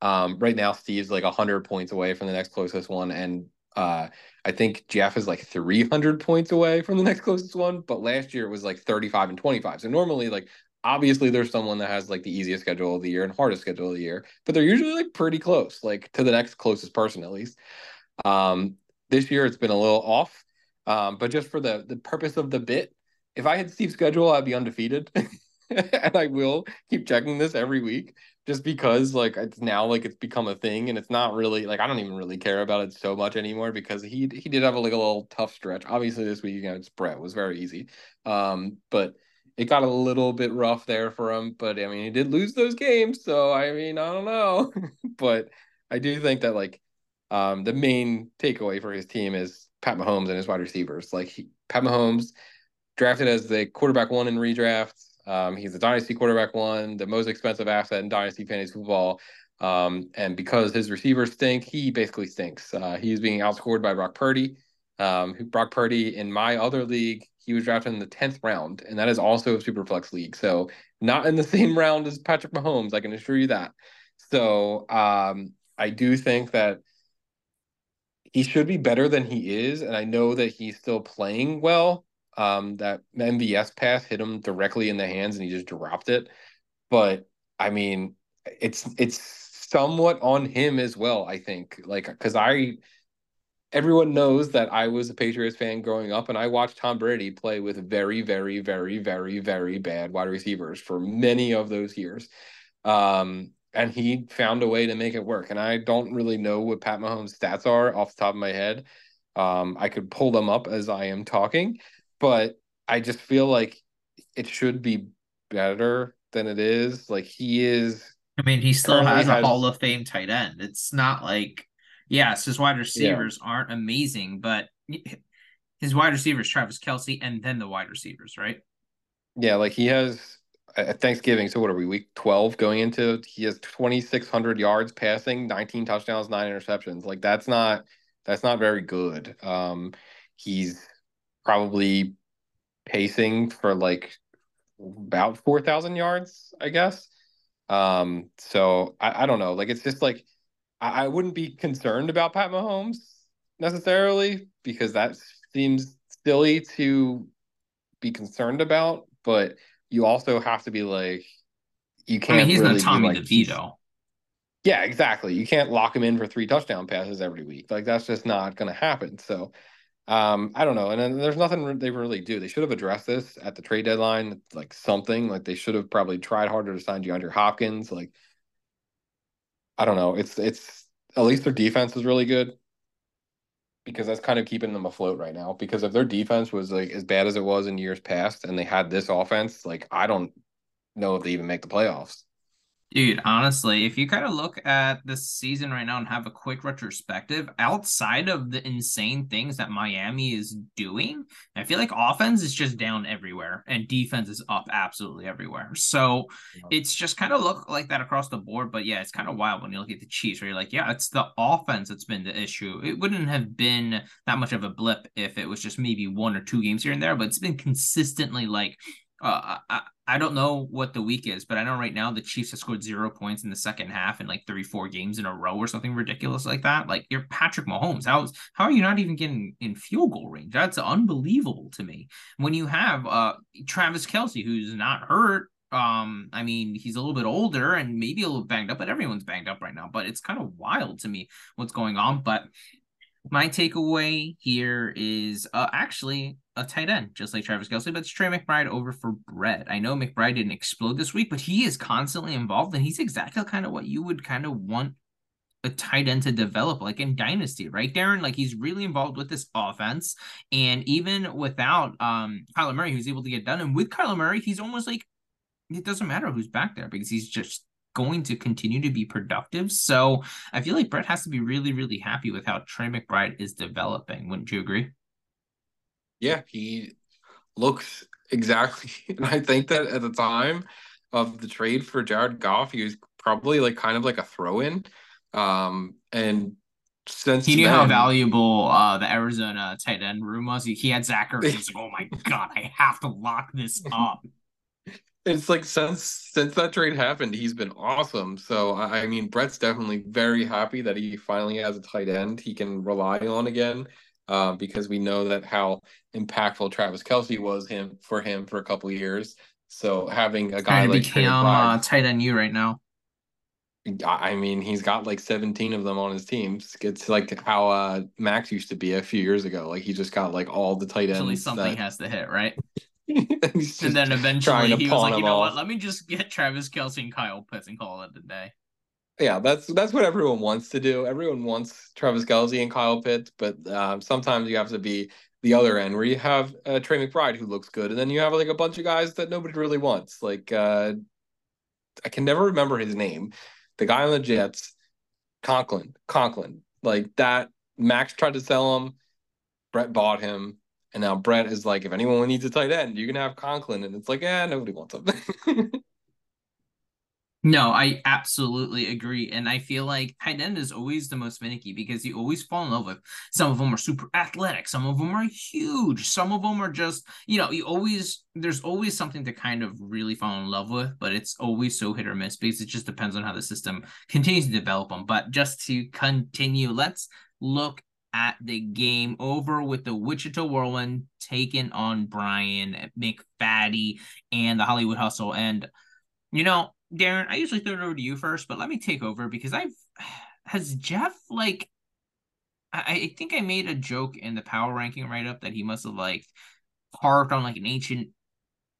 um, right now steve's like 100 points away from the next closest one and uh, I think Jeff is like 300 points away from the next closest one, but last year it was like 35 and 25. So normally, like, obviously, there's someone that has like the easiest schedule of the year and hardest schedule of the year, but they're usually like pretty close, like to the next closest person at least. Um, this year it's been a little off, um, but just for the the purpose of the bit, if I had Steve's schedule, I'd be undefeated. and I will keep checking this every week just because like it's now like it's become a thing and it's not really like I don't even really care about it so much anymore because he he did have a, like a little tough stretch. Obviously this week against Brett was very easy. Um but it got a little bit rough there for him, but I mean he did lose those games, so I mean I don't know. but I do think that like um the main takeaway for his team is Pat Mahomes and his wide receivers. Like he, Pat Mahomes drafted as the quarterback one in redrafts um, he's a dynasty quarterback one, the most expensive asset in dynasty fantasy football. Um, and because his receivers stink, he basically stinks. Uh, he's being outscored by Brock Purdy. Um, Brock Purdy in my other league, he was drafted in the tenth round, and that is also a super flex league. So not in the same round as Patrick Mahomes, I can assure you that. So um, I do think that he should be better than he is, and I know that he's still playing well um, that MVS pass hit him directly in the hands and he just dropped it. But I mean, it's it's somewhat on him as well. I think like because I everyone knows that I was a Patriots fan growing up, and I watched Tom Brady play with very, very, very, very, very bad wide receivers for many of those years. Um, and he found a way to make it work. And I don't really know what Pat Mahomes' stats are off the top of my head. Um, I could pull them up as I am talking, but I just feel like it should be better than it is. Like he is. I mean, he still has a has... Hall of Fame tight end. It's not like, yes, his wide receivers yeah. aren't amazing, but his wide receivers, Travis Kelce, and then the wide receivers, right? Yeah, like he has at Thanksgiving. So what are we week twelve going into? He has twenty six hundred yards passing, nineteen touchdowns, nine interceptions. Like that's not that's not very good. Um, he's probably pacing for like about 4,000 yards, I guess. Um, so I, I don't know. Like, it's just like, I, I wouldn't be concerned about Pat Mahomes necessarily because that seems silly to be concerned about. But you also have to be like, you can't. I mean, he's really not Tommy like, DeVito. Yeah, exactly. You can't lock him in for three touchdown passes every week. Like that's just not going to happen. So um, I don't know, and then there's nothing they really do. They should have addressed this at the trade deadline, like something. Like they should have probably tried harder to sign DeAndre Hopkins. Like I don't know. It's it's at least their defense is really good because that's kind of keeping them afloat right now. Because if their defense was like as bad as it was in years past, and they had this offense, like I don't know if they even make the playoffs. Dude, honestly, if you kind of look at this season right now and have a quick retrospective, outside of the insane things that Miami is doing, I feel like offense is just down everywhere and defense is up absolutely everywhere. So yeah. it's just kind of look like that across the board. But yeah, it's kind of wild when you look at the Chiefs where you're like, yeah, it's the offense that's been the issue. It wouldn't have been that much of a blip if it was just maybe one or two games here and there, but it's been consistently like Uh, I, I don't know what the week is, but I know right now the Chiefs have scored zero points in the second half in like three, four games in a row or something ridiculous like that. Like you're Patrick Mahomes. How how are you not even getting in field goal range? That's unbelievable to me. When you have uh Travis Kelce, who's not hurt, um, I mean, he's a little bit older and maybe a little banged up, but everyone's banged up right now. But it's kind of wild to me what's going on. But my takeaway here is uh, actually a tight end, just like Travis Kelce, but it's Trey McBride over for Brett. I know McBride didn't explode this week, but he is constantly involved, and he's exactly kind of what you would kind of want a tight end to develop, like in Dynasty, right, Darren? Like he's really involved with this offense, and even without um Kyler Murray, who's able to get done, and with Kyler Murray, he's almost like it doesn't matter who's back there because he's just going to continue to be productive. So I feel like Brett has to be really, really happy with how Trey McBride is developing. Wouldn't you agree? Yeah, he looks exactly. And I think that at the time of the trade for Jared Goff, he was probably like kind of like a throw in. Um, and since he knew then, how valuable uh, the Arizona tight end room was. He, he had Zachary. He's like, oh my God, I have to lock this up. It's like since since that trade happened, he's been awesome. So I mean, Brett's definitely very happy that he finally has a tight end he can rely on again. Uh, because we know that how impactful Travis Kelce was him for him for a couple years. So having a guy like become uh, tight end you right now. I mean, he's got like 17 of them on his teams. It's like how uh, Max used to be a few years ago. Like he just got like all the tight ends. Actually, something that... has to hit, right? and then eventually he was like, you know off. what? Let me just get Travis Kelce and Kyle Pitts and call it a day. Yeah, that's that's what everyone wants to do. Everyone wants Travis Kelce and Kyle Pitts, but uh, sometimes you have to be the other end where you have uh, Trey McBride who looks good, and then you have like a bunch of guys that nobody really wants. Like uh, I can never remember his name. The guy on the Jets, Conklin, Conklin, like that. Max tried to sell him. Brett bought him. And now Brett is like, if anyone needs a tight end, you can have Conklin. And it's like, yeah, nobody wants him. no, I absolutely agree. And I feel like tight end is always the most finicky because you always fall in love with some of them are super athletic, some of them are huge, some of them are just, you know, you always there's always something to kind of really fall in love with, but it's always so hit or miss because it just depends on how the system continues to develop them. But just to continue, let's look at the game over with the Wichita Whirlwind taking on Brian McFaddy and the Hollywood Hustle. And, you know, Darren, I usually throw it over to you first, but let me take over because I've, has Jeff, like, I, I think I made a joke in the power ranking write up that he must have, like, carved on, like, an ancient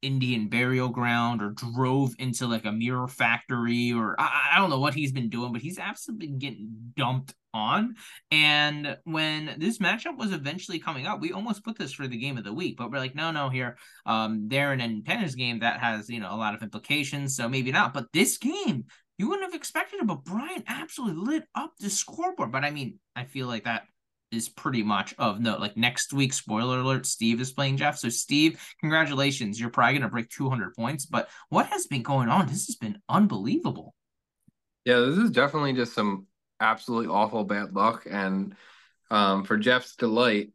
Indian burial ground or drove into like a mirror factory or I, I, don't know what he's been doing, but he's absolutely getting dumped on. And when this matchup was eventually coming up, we almost put this for the game of the week, but we're like, no, no, here, um, Darren and Penner's game that has you know a lot of implications, so maybe not. But this game, you wouldn't have expected it, but Brian absolutely lit up the scoreboard. But I mean, I feel like that is pretty much of note. Like next week, spoiler alert, Steve is playing Jeff. So Steve, congratulations. You're probably gonna break 200 points. But what has been going on? This has been unbelievable. Yeah, this is definitely just some absolutely awful bad luck. And um, for Jeff's delight,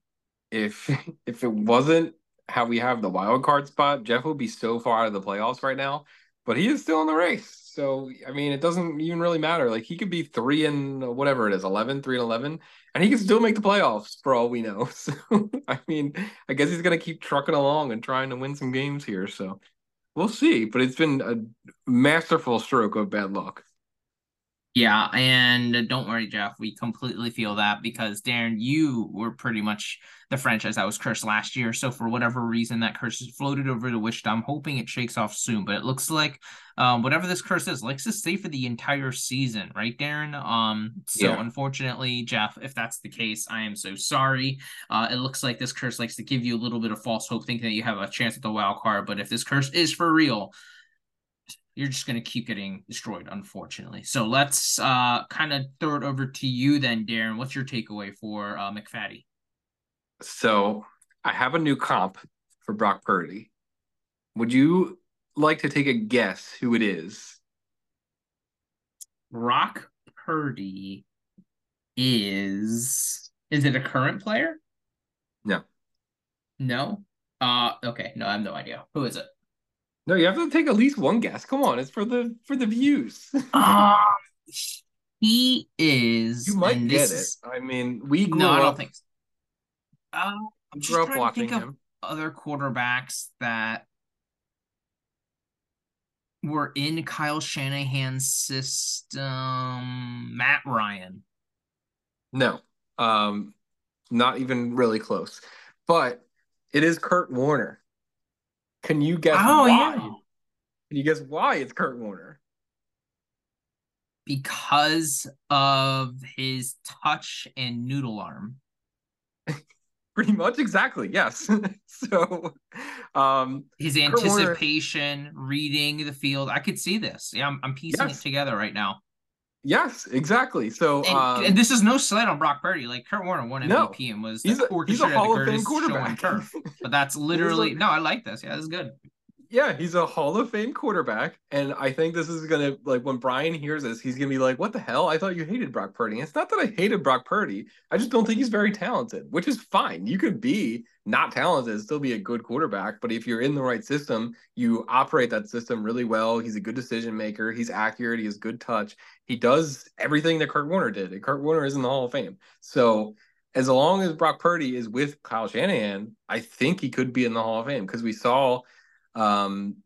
if if it wasn't how we have the wild card spot, Jeff would be so far out of the playoffs right now. But he is still in the race. So I mean, it doesn't even really matter. Like he could be three and uh, whatever it is, 11, three and 11, and he can still make the playoffs for all we know. So I mean, I guess he's gonna keep trucking along and trying to win some games here. So we'll see. But it's been a masterful stroke of bad luck. Yeah, and don't worry, Jeff. We completely feel that because Darren, you were pretty much the franchise that was cursed last year. So for whatever reason, that curse has floated over to Wichita. I'm hoping it shakes off soon, but it looks like um, whatever this curse is likes to stay for the entire season, right, Darren? Um, so yeah. unfortunately, Jeff, if that's the case, I am so sorry. Uh, it looks like this curse likes to give you a little bit of false hope, thinking that you have a chance at the wild card. But if this curse is for real, you're just going to keep getting destroyed, unfortunately. So let's uh, kind of throw it over to you then, Darren. What's your takeaway for uh, McFaddy? So I have a new comp for Brock Purdy. Would you like to take a guess who it is? Brock Purdy is is it a current player? No. No. Uh okay, no, I have no idea. Who is it? No, you have to take at least one guess. Come on, it's for the for the views. um, he is. You might get it. Is, I mean, we grew no, up. I don't think so. Uh, I'm just trying to think of other quarterbacks that were in Kyle Shanahan's system. Matt Ryan. No, um, not even really close. But it is Kurt Warner. Can you guess Oh, why? yeah. Can you guess why it's Kurt Warner? Because of his touch and noodle arm. Pretty much exactly, yes. so um His Kurt Warner- anticipation, reading the field. I could see this. Yeah, I'm, I'm piecing Yes. it together right now. Yes, exactly. So And, um, and this is no slight on Brock Purdy. Like Kurt Warner won No. MVP and was he's a, he's a Hall of Fame greatest show on quarterback. turf. But that's literally no. I like this. Yeah, this is good. Yeah, he's a Hall of Fame quarterback, and I think this is gonna like when Brian hears this, he's gonna be like, "What the hell? I thought you hated Brock Purdy." And it's not that I hated Brock Purdy. I just don't think he's very talented, which is fine. You could be not talented, and still be a good quarterback, but if you're in the right system, you operate that system really well. He's a good decision maker. He's accurate. He has good touch. He does everything that Kurt Warner did. And Kurt Warner is in the Hall of Fame. So as long as Brock Purdy is with Kyle Shanahan, I think he could be in the Hall of Fame because we saw um,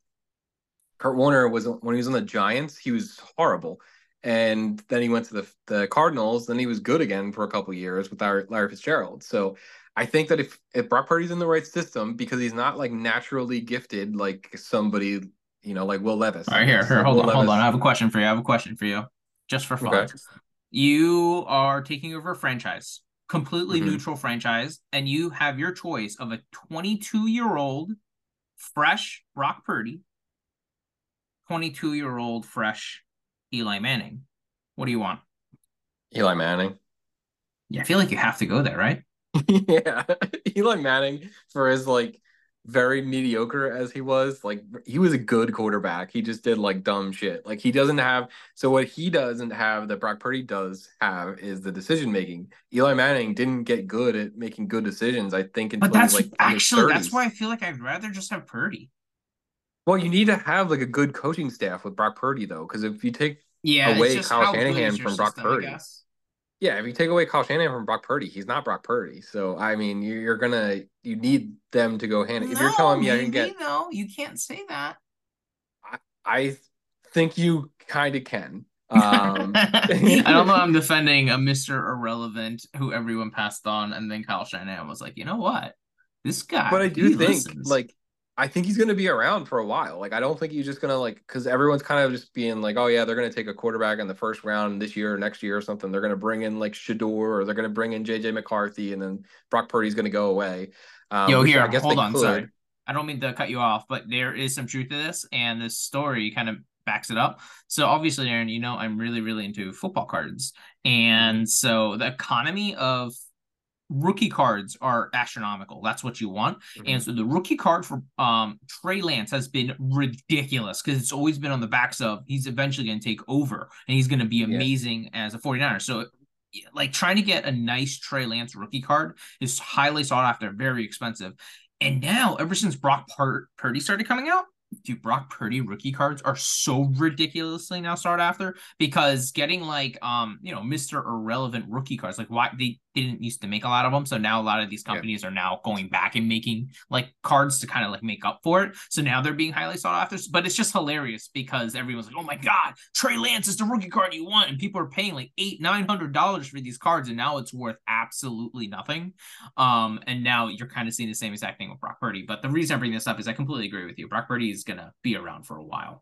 Kurt Warner was when he was on the Giants, he was horrible, and then he went to the the Cardinals. Then he was good again for a couple years with Larry, Larry Fitzgerald. So I think that if if Brock Purdy's in the right system, because he's not like naturally gifted like somebody you know like Will Levis. All right, here, here, hold Will on, hold on. I have a question for you. I have a question for you, just for fun. Okay. You are taking over a franchise, completely Mhm. neutral franchise, and you have your choice of a 22 year old fresh Brock Purdy, 22 year old fresh Eli Manning. What do you want? Eli Manning. Yeah, I feel like you have to go there, right? yeah, Eli Manning for his like very mediocre as he was, like he was a good quarterback. He just did like dumb shit. Like he doesn't have so what he doesn't have that Brock Purdy does have is the decision making. Eli Manning didn't get good at making good decisions. I think until But that's like actually that's why I feel like I'd rather just have Purdy. Well, you need to have like a good coaching staff with Brock Purdy though, because if you take Yeah, Away Kyle Shanahan from Brock system, Purdy. Guess. Yeah, if you take away Kyle Shanahan from Brock Purdy, he's not Brock Purdy. So I mean, you're, you're gonna you need them to go hand. if you're telling me I can get, no, you can't say that. I think you kind of can. Um, I don't know. I'm defending a Mister Irrelevant who everyone passed on, and then Kyle Shanahan was like, you know what, this guy. but I do think listens." like I think he's gonna be around for a while. Like I don't think he's just gonna like because everyone's kind of just being like, oh yeah, they're gonna take a quarterback in the first round this year or next year or something. They're gonna bring in like Shedeur or they're gonna bring in JJ McCarthy and then Brock Purdy's gonna go away. Um, Yo, here, I guess hold on, could. sorry. I don't mean to cut you off, but there is some truth to this, and this story kind of backs it up. So obviously, Aaron, you know I'm really, really into football cards, and so the economy of rookie cards are astronomical. That's what you want. Mhm. And so the rookie card for um Trey Lance has been ridiculous because it's always been on the backs of he's eventually going to take over and he's going to be amazing as a 49er. So like trying to get a nice Trey Lance rookie card is highly sought after, very expensive. And now ever since Brock Pur- Purdy started coming out, dude, Brock Purdy rookie cards are so ridiculously now sought after because getting like um you know Mr. Irrelevant rookie cards like why they didn't used to make a lot of them so now a lot of these Yeah. companies are now going back and making like cards to kind of like make up for it. So now they're being highly sought after. But it's just hilarious because everyone's like oh my god Trey Lance is the rookie card you want. And people are paying like eight nine hundred dollars for these cards and now it's worth absolutely nothing. Um and now you're kind of seeing the same exact thing with Brock Purdy. But the reason I bring this up is I completely agree with you. Brock Purdy is gonna be around for a while.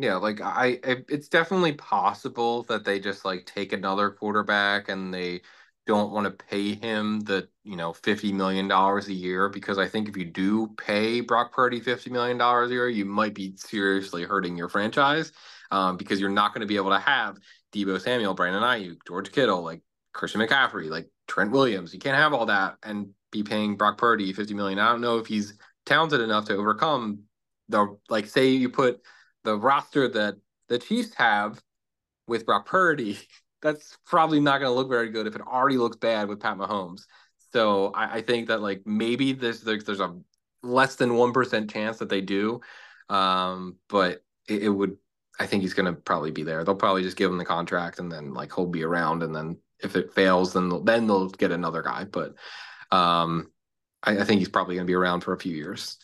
Yeah, like I, I- it's definitely possible that they just like take another quarterback and they don't want to pay him the, you know, $50 million a year because I think if you do pay Brock Purdy $50 million a year, you might be seriously hurting your franchise um, because you're not going to be able to have Deebo Samuel, Brandon Aiyuk, George Kittle, like Christian McCaffrey, like Trent Williams. You can't have all that and be paying Brock Purdy 50 million. I don't know if he's talented enough to overcome the, like, say you put the roster that the Chiefs have with Brock Purdy, that's probably not going to look very good if it already looks bad with Pat Mahomes. So I, I think that like maybe there's, there's there's a less than one percent chance that they do. Um, but it, it would I think he's going to probably be there. They'll probably just give him the contract and then like he'll be around. And then if it fails, then they'll, then they'll get another guy. But um, I, I think he's probably going to be around for a few years.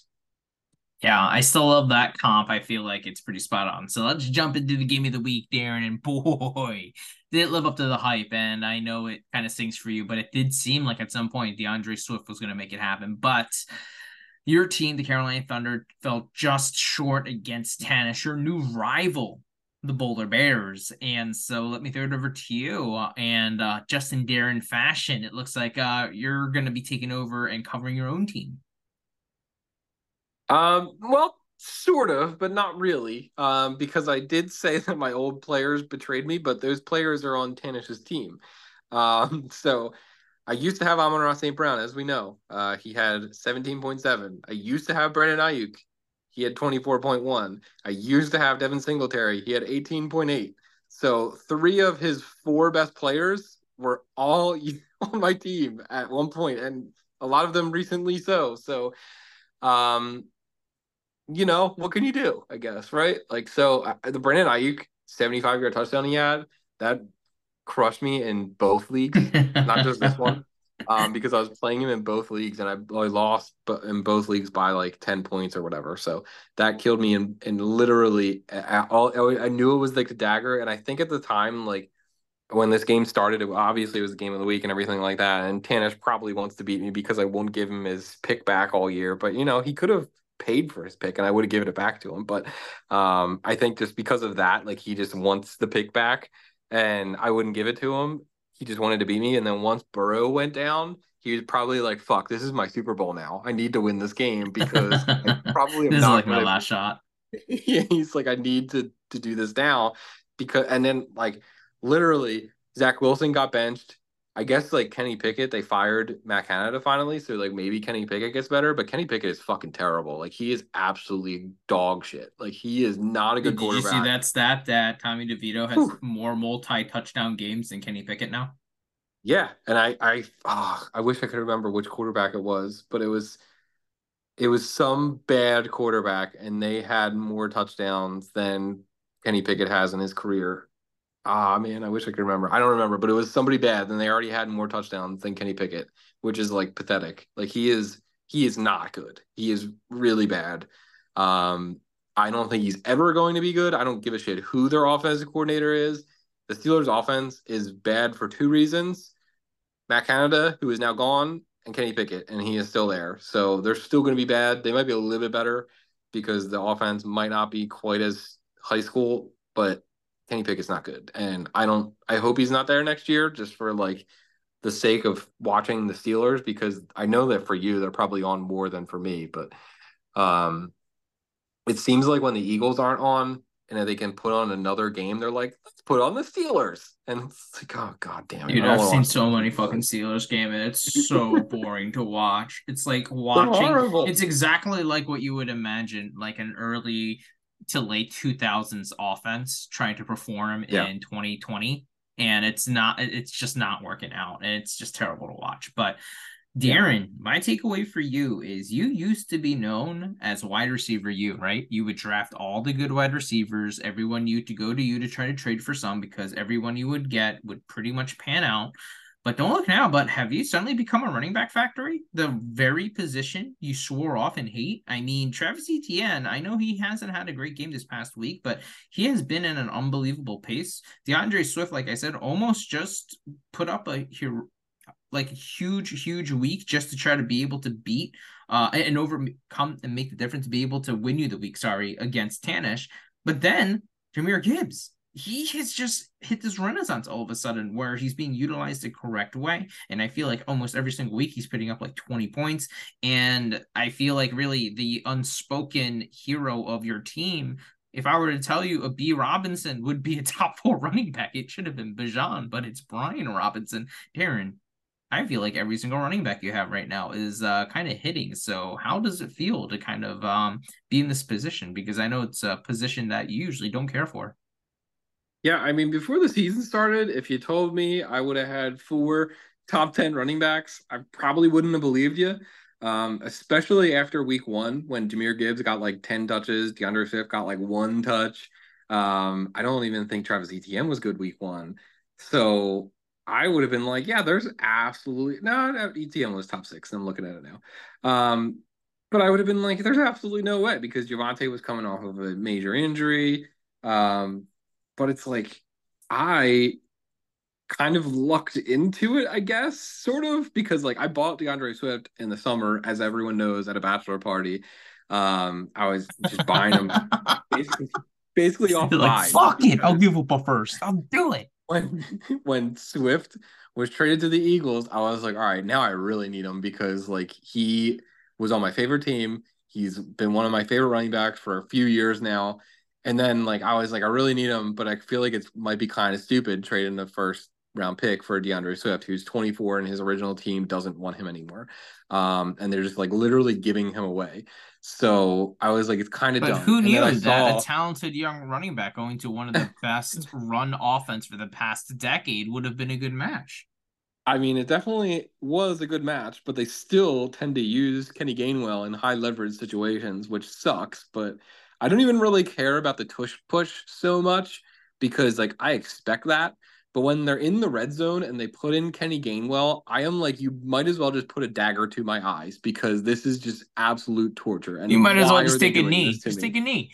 Yeah, I still love that comp. I feel like it's pretty spot on. So let's jump into the game of the week, Darren. And boy, did it live up to the hype. And I know it kind of stings for you, but it did seem like at some point D'Andre Swift was going to make it happen. But your team, the Carolina Thunder, fell just short against Tanish, your new rival, the Boulder Bears. And so let me throw it over to you. And uh, Justin Darren fashion, it looks like uh, you're going to be taking over and covering your own team. Um, well, sort of, but not really. Um, because I did say that my old players betrayed me, but those players are on Tanish's team. Um, so I used to have Amon-Ra St. Brown, as we know. Uh, he had 17.7. I used to have Brandon Aiyuk. He had 24.1. I used to have Devin Singletary. He had 18.8. So three of his four best players were all on my team at one point, and a lot of them recently so. So, um, you know, what can you do? I guess, right? Like, so uh, the Brandon Aiyuk 75 yard touchdown he had, that crushed me in both leagues, not just this one. Um, because I was playing him in both leagues and I, I lost but in both leagues by like 10 points or whatever. So that killed me and and literally all I knew it was like the dagger. And I think at the time, like when this game started, it obviously it was the game of the week and everything like that. And Tanish probably wants to beat me because I won't give him his pick back all year. But you know, he could have paid for his pick and I would have given it back to him. But um, I think just because of that, like he just wants the pick back and I wouldn't give it to him. He just wanted to beat me. And then once Burrow went down, he was probably like, "Fuck, this is my Super Bowl now. I need to win this game because I probably this is like my last shot." he's like, "I need to to do this now," because and then like literally Zach Wilson got benched. I guess like Kenny Pickett, they fired Matt Canada finally, so like maybe Kenny Pickett gets better, but Kenny Pickett is fucking terrible. Like he is absolutely dog shit. Like he is not a good Did quarterback. you see that stat that Tommy DeVito has Whew. more multi touchdown games than Kenny Pickett now? Yeah, and I I oh, I wish I could remember which quarterback it was, but it was it was some bad quarterback, and they had more touchdowns than Kenny Pickett has in his career. Ah, man, I wish I could remember. I don't remember, but it was somebody bad, and they already had more touchdowns than Kenny Pickett, which is like pathetic. Like he is, he is not good. He is really bad. Um, I don't think he's ever going to be good. I don't give a shit who their offensive coordinator is. The Steelers' offense is bad for two reasons: Matt Canada, who is now gone, and Kenny Pickett, and he is still there. So they're still going to be bad. They might be a little bit better because the offense might not be quite as high school, but Kenny Pickett's not good, and I don't. I hope he's not there next year, just for like the sake of watching the Steelers, because I know that for you they're probably on more than for me. But um, it seems like when the Eagles aren't on and they can put on another game, they're like, let's put on the Steelers, and it's like, oh god damn it! Dude, I've seen so many fucking Steelers game, and it's so boring to watch. It's like watching. It's exactly like what you would imagine, like an early to late 2000s offense trying to perform yeah. in 2020 and it's not it's just not working out and it's just terrible to watch but Darren, yeah. my takeaway for you is you used to be known as wide receiver you, right? You would draft all the good wide receivers, everyone you to go to you to try to trade for some because everyone you would get would pretty much pan out. But don't look now, but have you suddenly become a running back factory? The very position you swore off and hate? I mean, Travis Etienne, I know he hasn't had a great game this past week, but he has been in an unbelievable pace. D'Andre Swift, like I said, almost just put up a like a huge, huge week just to try to be able to beat uh and overcome and make the difference, to be able to win you the week, sorry, against Tanish. But then Jahmyr Gibbs, he has just hit this renaissance all of a sudden where he's being utilized the correct way. And I feel like almost every single week he's putting up like 20 points. And I feel like really the unspoken hero of your team. If I were to tell you a B Robinson would be a top four running back, it should have been Bijan, but it's Brian Robinson. Darren, I feel like every single running back you have right now is uh, kind of hitting. So how does it feel to kind of um, be in this position? Because I know it's a position that you usually don't care for. Yeah, I mean, before the season started, if you told me I would have had four top 10 running backs, I probably wouldn't have believed you. Um, especially after week one when Jahmyr Gibbs got like 10 touches, D'Andre Swift got like one touch. Um, I don't even think Travis Etienne was good week one. So I would have been like, yeah, there's absolutely no, no Etienne was top six. I'm looking at it now. Um, but I would have been like, there's absolutely no way because Javonte was coming off of a major injury. Um, but it's like I kind of lucked into it, I guess, sort of, because like I bought D'Andre Swift in the summer, as everyone knows, at a bachelor party. Um, I was just buying them basically, basically off like, fuck it, I'll give up a first. I'll do it. When when Swift was traded to the Eagles, I was like, all right, now I really need him because like he was on my favorite team. He's been one of my favorite running backs for a few years now. And then like I was like, I really need him, but I feel like it might be kind of stupid trading the first round pick for D'Andre Swift, who's 24 and his original team doesn't want him anymore. Um, and they're just like literally giving him away. So I was like, it's kind of but dumb. who knew that saw... a talented young running back going to one of the best run offense for the past decade would have been a good match? I mean, it definitely was a good match, but they still tend to use Kenny Gainwell in high leverage situations, which sucks. But I don't even really care about the tush push so much because like I expect that. But when they're in the red zone and they put in Kenny Gainwell, I am like, you might as well just put a dagger to my eyes because this is just absolute torture. And you might as well just take a knee. Just take a knee.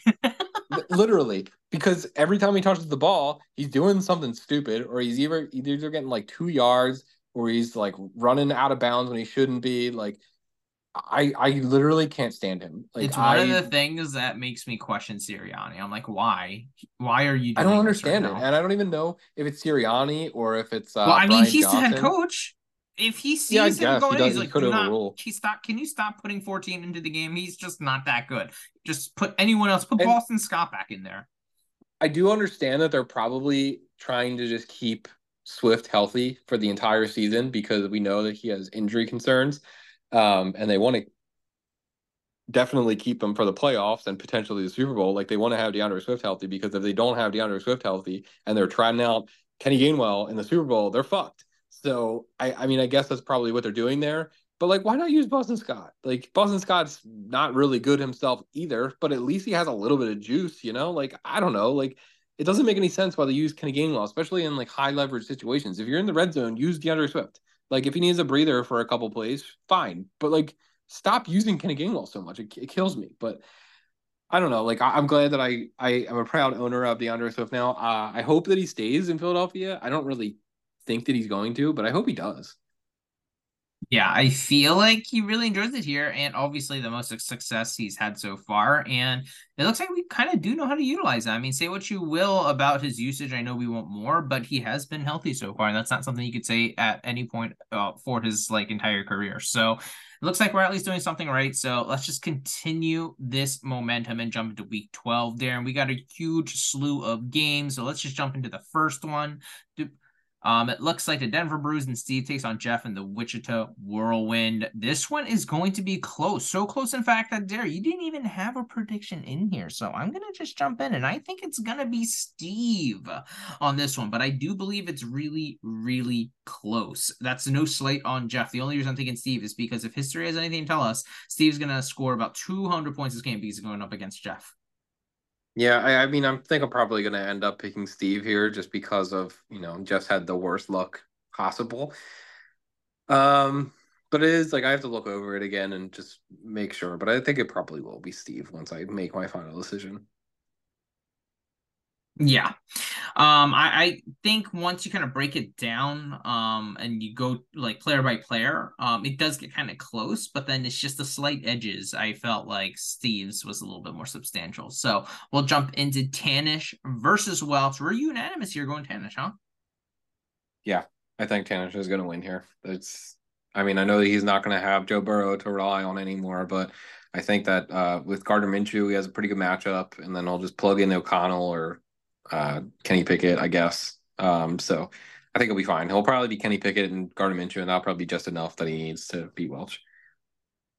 Literally, because every time he touches the ball, he's doing something stupid, or he's either either getting like two yards, or he's like running out of bounds when he shouldn't be. Like I I literally can't stand him. Like it's one I, of the things that makes me question Sirianni. I'm like, why? Why are you? I don't understand right it, now? and I don't even know if it's Sirianni or if it's. Uh, well, I mean, Brian he's Johnson. the head coach. If he sees yeah, him going, he he's like, do not. He stop. Can you stop putting 14 into the game? He's just not that good. Just put anyone else. Put and Boston Scott back in there. I do understand that they're probably trying to just keep Swift healthy for the entire season because we know that he has injury concerns. Um, and they want to definitely keep him for the playoffs and potentially the Super Bowl. Like they want to have D'Andre Swift healthy because if they don't have D'Andre Swift healthy and they're trying out Kenny Gainwell in the Super Bowl, they're fucked. So I, I mean, I guess that's probably what they're doing there. But like, why not use Boston Scott? Like Boston Scott's not really good himself either, but at least he has a little bit of juice, you know? Like, I don't know. Like it doesn't make any sense why they use Kenny Gainwell, especially in like high leverage situations. If you're in the red zone, use D'Andre Swift. Like if he needs a breather for a couple plays, fine. But like stop using Kenny Gainwell so much. It, it kills me. But I don't know. Like I, am glad that I I am a proud owner of D'Andre Swift now. Uh, I hope that he stays in Philadelphia. I don't really think that he's going to, but I hope he does. Yeah, I feel like he really enjoys it here, and obviously the most success he's had so far. And it looks like we kind of do know how to utilize that. I mean, say what you will about his usage. I know we want more, but he has been healthy so far, and that's not something you could say at any point uh, for his like entire career. So it looks like we're at least doing something right. So let's just continue this momentum and jump into week 12 there. And we got a huge slew of games. So let's just jump into the first one. Um, it looks like the Denver Bruise and Steve takes on Jeff and the Wichita Whirlwind. This one is going to be close. So close, in fact, that Dare, you didn't even have a prediction in here. So I'm going to just jump in, and I think it's going to be Steve on this one. But I do believe it's really, really close. That's no slate on Jeff. The only reason I'm taking Steve is because if history has anything to tell us, Steve's going to score about 200 points this game because he's going up against Jeff. Yeah, I, I mean, I think I'm probably going to end up picking Steve here just because of, you know, Jeff's had the worst luck possible. Um, but it is like I have to look over it again and just make sure. But I think it probably will be Steve once I make my final decision. Yeah. Um, I, I think once you kind of break it down, um, and you go like player by player, um, it does get kind of close, but then it's just the slight edges. I felt like Steve's was a little bit more substantial. So we'll jump into Tanish versus Welch. We're unanimous here going Tanish, huh? Yeah, I think Tanish is going to win here. It's, I mean, I know that he's not going to have Joe Burrow to rely on anymore, but I think that uh, with Gardner Minshew, he has a pretty good matchup, and then I'll just plug in O'Connell or uh, Kenny Pickett, I guess. Um, so I think he'll be fine. He'll probably be Kenny Pickett and Gardner Minshew, and that'll probably be just enough that he needs to beat Welch.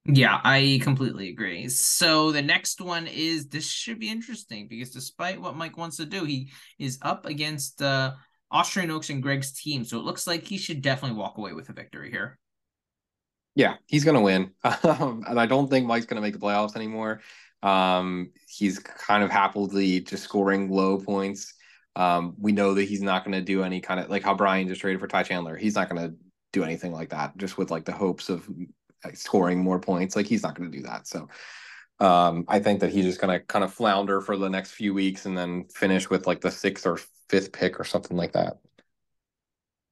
Yeah, I completely agree. So the next one is this should be interesting because despite what Mike wants to do, he is up against uh, Austrian Oaks and Greg's team. So it looks like he should definitely walk away with a victory here. Yeah, he's gonna win, um, and I don't think Mike's gonna make the playoffs anymore. Um, he's kind of happily just scoring low points. Um, we know that he's not gonna do any kind of like how Brian just traded for Ty Chandler. He's not gonna do anything like that just with like the hopes of scoring more points. Like he's not gonna do that. So um, I think that he's just gonna kind of flounder for the next few weeks and then finish with like the sixth or fifth pick or something like that.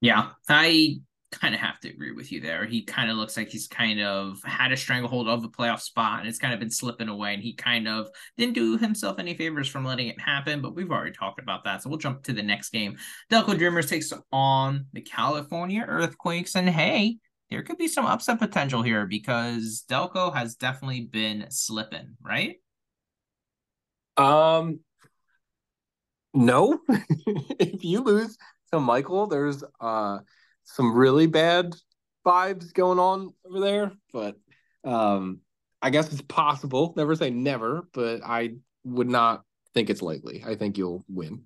Yeah, I kind of have to agree with you there. He kind of looks like he's kind of had a stranglehold of the playoff spot and it's kind of been slipping away. And he kind of didn't do himself any favors from letting it happen, but we've already talked about that. So we'll jump to the next game. Delco Dreamers takes on the California Earthquakes. And hey, there could be some upset potential here because Delco has definitely been slipping, right? Um, no. if you lose to Michael, there's uh some really bad vibes going on over there, but um, I guess it's possible. Never say never, but I would not think it's likely. I think you'll win.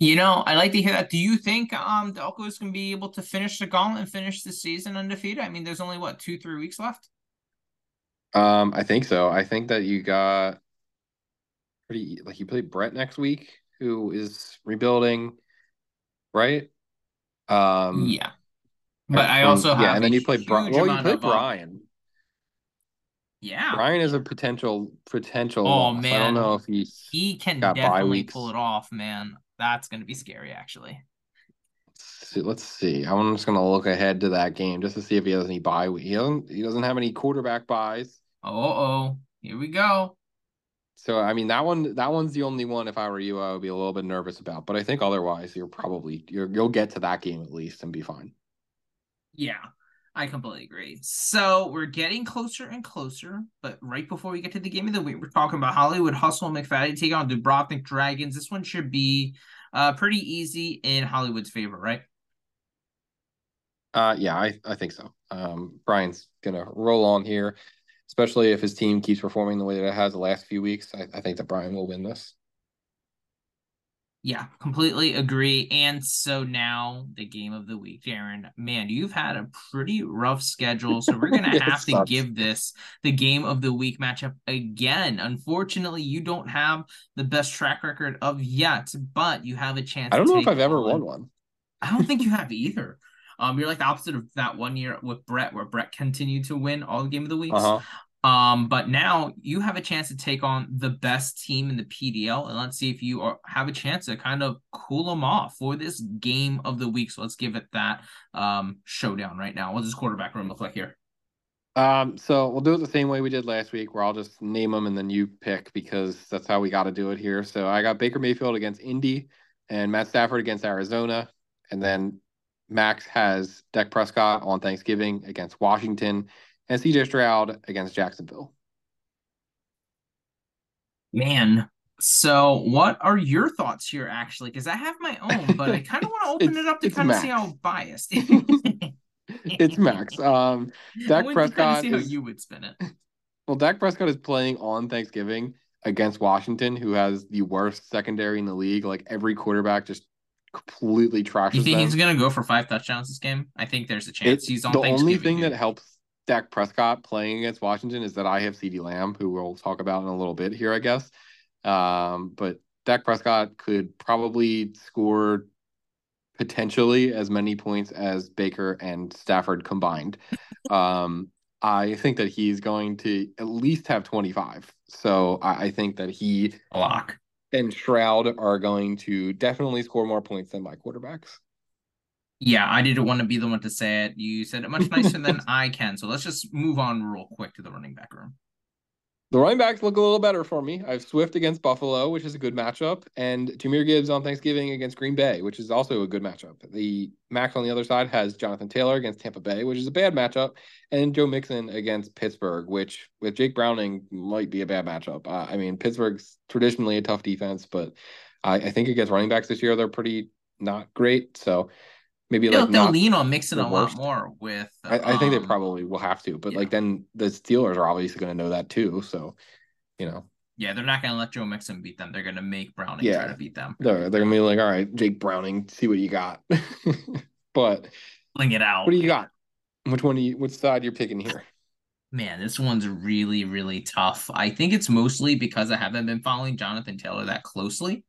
You know, I like to hear that. Do you think um Delco is going to be able to finish the gauntlet and finish the season undefeated? I mean, there's only what two, three weeks left. Um, I think so. I think that you got pretty like you play Brett next week, who is rebuilding, right? Um, yeah, but I also have, yeah, and then you play Brian. Well, you play uh, Brian. Yeah, Brian is a potential potential. Oh loss. man, I don't know if he's he can definitely pull it off, man. That's going to be scary, actually. Let's see, let's see. I'm just going to look ahead to that game just to see if he has any bye. He doesn't. He doesn't have any quarterback byes. Oh, oh, here we go. So I mean that one that one's the only one if I were you I would be a little bit nervous about. But I think otherwise you're probably you're, you'll get to that game at least and be fine. Yeah, I completely agree. So we're getting closer and closer, but right before we get to the game of the week, we're talking about Hollywood Hustle McFadden take on Dubrovnik Dragons. This one should be uh pretty easy in Hollywood's favor, right? Uh yeah, I, I think so. Um Brian's gonna roll on here especially if his team keeps performing the way that it has the last few weeks. I, I think that Brian will win this. Yeah, completely agree. And so now the game of the week, Darren. Man, you've had a pretty rough schedule. So we're gonna have to give this the game of the week matchup again. Unfortunately, you don't have the best track record of yet, but you have a chance. I don't know if I've ever won one. I don't think you have either. Um, you're like the opposite of that one year with Brett, where Brett continued to win all the game of the weeks. Uh-huh. Um, but now you have a chance to take on the best team in the PDL, and let's see if you are, have a chance to kind of cool them off for this game of the week. So let's give it that um showdown right now. What does quarterback room look like here? Um, so we'll do it the same way we did last week, where I'll just name them and then you pick because that's how we got to do it here. So I got Baker Mayfield against Indy and Matt Stafford against Arizona, and then Max has Dak Prescott on Thanksgiving against Washington and CJ Stroud against Jacksonville. Man, so what are your thoughts here actually? Because I have my own, but I kind of want to open it up to kind of see how biased. it's Max. Um Dak Prescott see how is, you would spin it. Well, Dak Prescott is playing on Thanksgiving against Washington, who has the worst secondary in the league. Like every quarterback just completely trashes. You think them. he's gonna go for five touchdowns this game? I think there's a chance. he's on the only thing that helps Dak Prescott playing against Washington is that I have CeeDee Lamb, who we'll talk about in a little bit here, I guess. Um, but Dak Prescott could probably score potentially as many points as Baker and Stafford combined. Um, I think that he's going to at least have 25. So I, I think that he a lock and Stroud are going to definitely score more points than my quarterbacks. Yeah, I didn't want to be the one to say it. You said it much nicer than I can. So let's just move on real quick to the running back room. The running backs look a little better for me. I have Swift against Buffalo, which is a good matchup, and Jahmyr Gibbs on Thanksgiving against Green Bay, which is also a good matchup. The Max on the other side has Jonathan Taylor against Tampa Bay, which is a bad matchup, and Joe Mixon against Pittsburgh, which with Jake Browning might be a bad matchup. Uh, I mean, Pittsburgh's traditionally a tough defense, but I, I think against running backs this year, they're pretty not great. So maybe they'll, like they'll lean on Mixon a lot more with. I, I, think they um, probably will have to, but yeah. like then the Steelers are obviously going to know that too. So, you know. Yeah, they're not going to let Joe Mixon beat them. They're going to make Browning yeah. try to beat them. They're they're going to be like, all right, Jake Browning, see what you got. but fling it out. What do you got? Which one? You, which side you're picking here? Man, this one's really, really tough. I think it's mostly because I haven't been following Jonathan Taylor that closely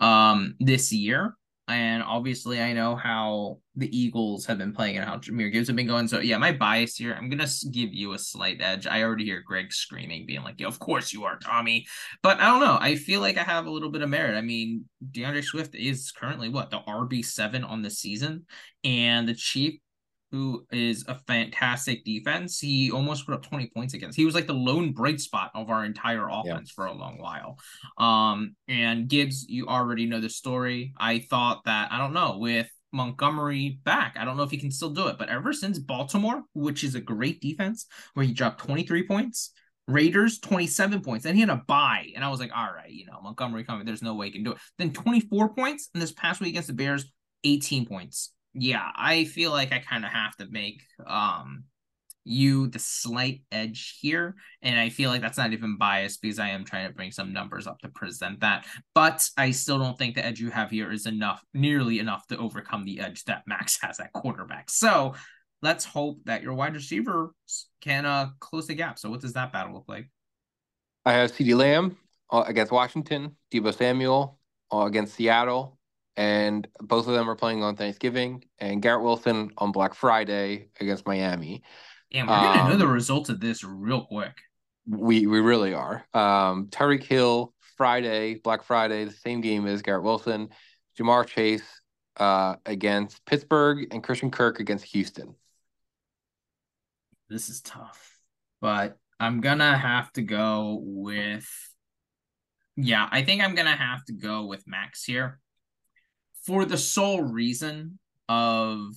um, this year. And obviously, I know how the Eagles have been playing and how Jahmyr Gibbs have been going. So, yeah, my bias here, I'm going to give you a slight edge. I already hear Greg screaming, being like, yeah, of course you are, Tommy. But I don't know. I feel like I have a little bit of merit. I mean, D'Andre Swift is currently what, the RB7 on the season. And the Chief who is a fantastic defense. He almost put up 20 points against. He was like the lone bright spot of our entire offense yeah. for a long while. Um, and Gibbs, you already know the story. I thought that, I don't know, with Montgomery back, I don't know if he can still do it, but ever since Baltimore, which is a great defense, where he dropped 23 points, Raiders 27 points. Then he had a bye. And I was like, all right, you know, Montgomery coming, there's no way he can do it. Then 24 points. And this past week against the Bears, 18 points yeah, I feel like I kind of have to make um you the slight edge here. And I feel like that's not even biased because I am trying to bring some numbers up to present that. But I still don't think the edge you have here is enough, nearly enough to overcome the edge that Max has at quarterback. So let's hope that your wide receiver can uh close the gap. So what does that battle look like? I have CeeDee Lamb uh, against Washington, Deebo Samuel uh, against Seattle, and both of them are playing on Thanksgiving, and Garrett Wilson on Black Friday against Miami. And we're gonna um, know the um, results of this real quick. We we really are. Um, Tyreek Hill Friday, Black Friday, the same game as Garrett Wilson. Ja'Marr Chase uh, against Pittsburgh and Christian Kirk against Houston. This is tough, but I'm gonna have to go with. Yeah, I think I'm gonna have to go with Max here for the sole reason of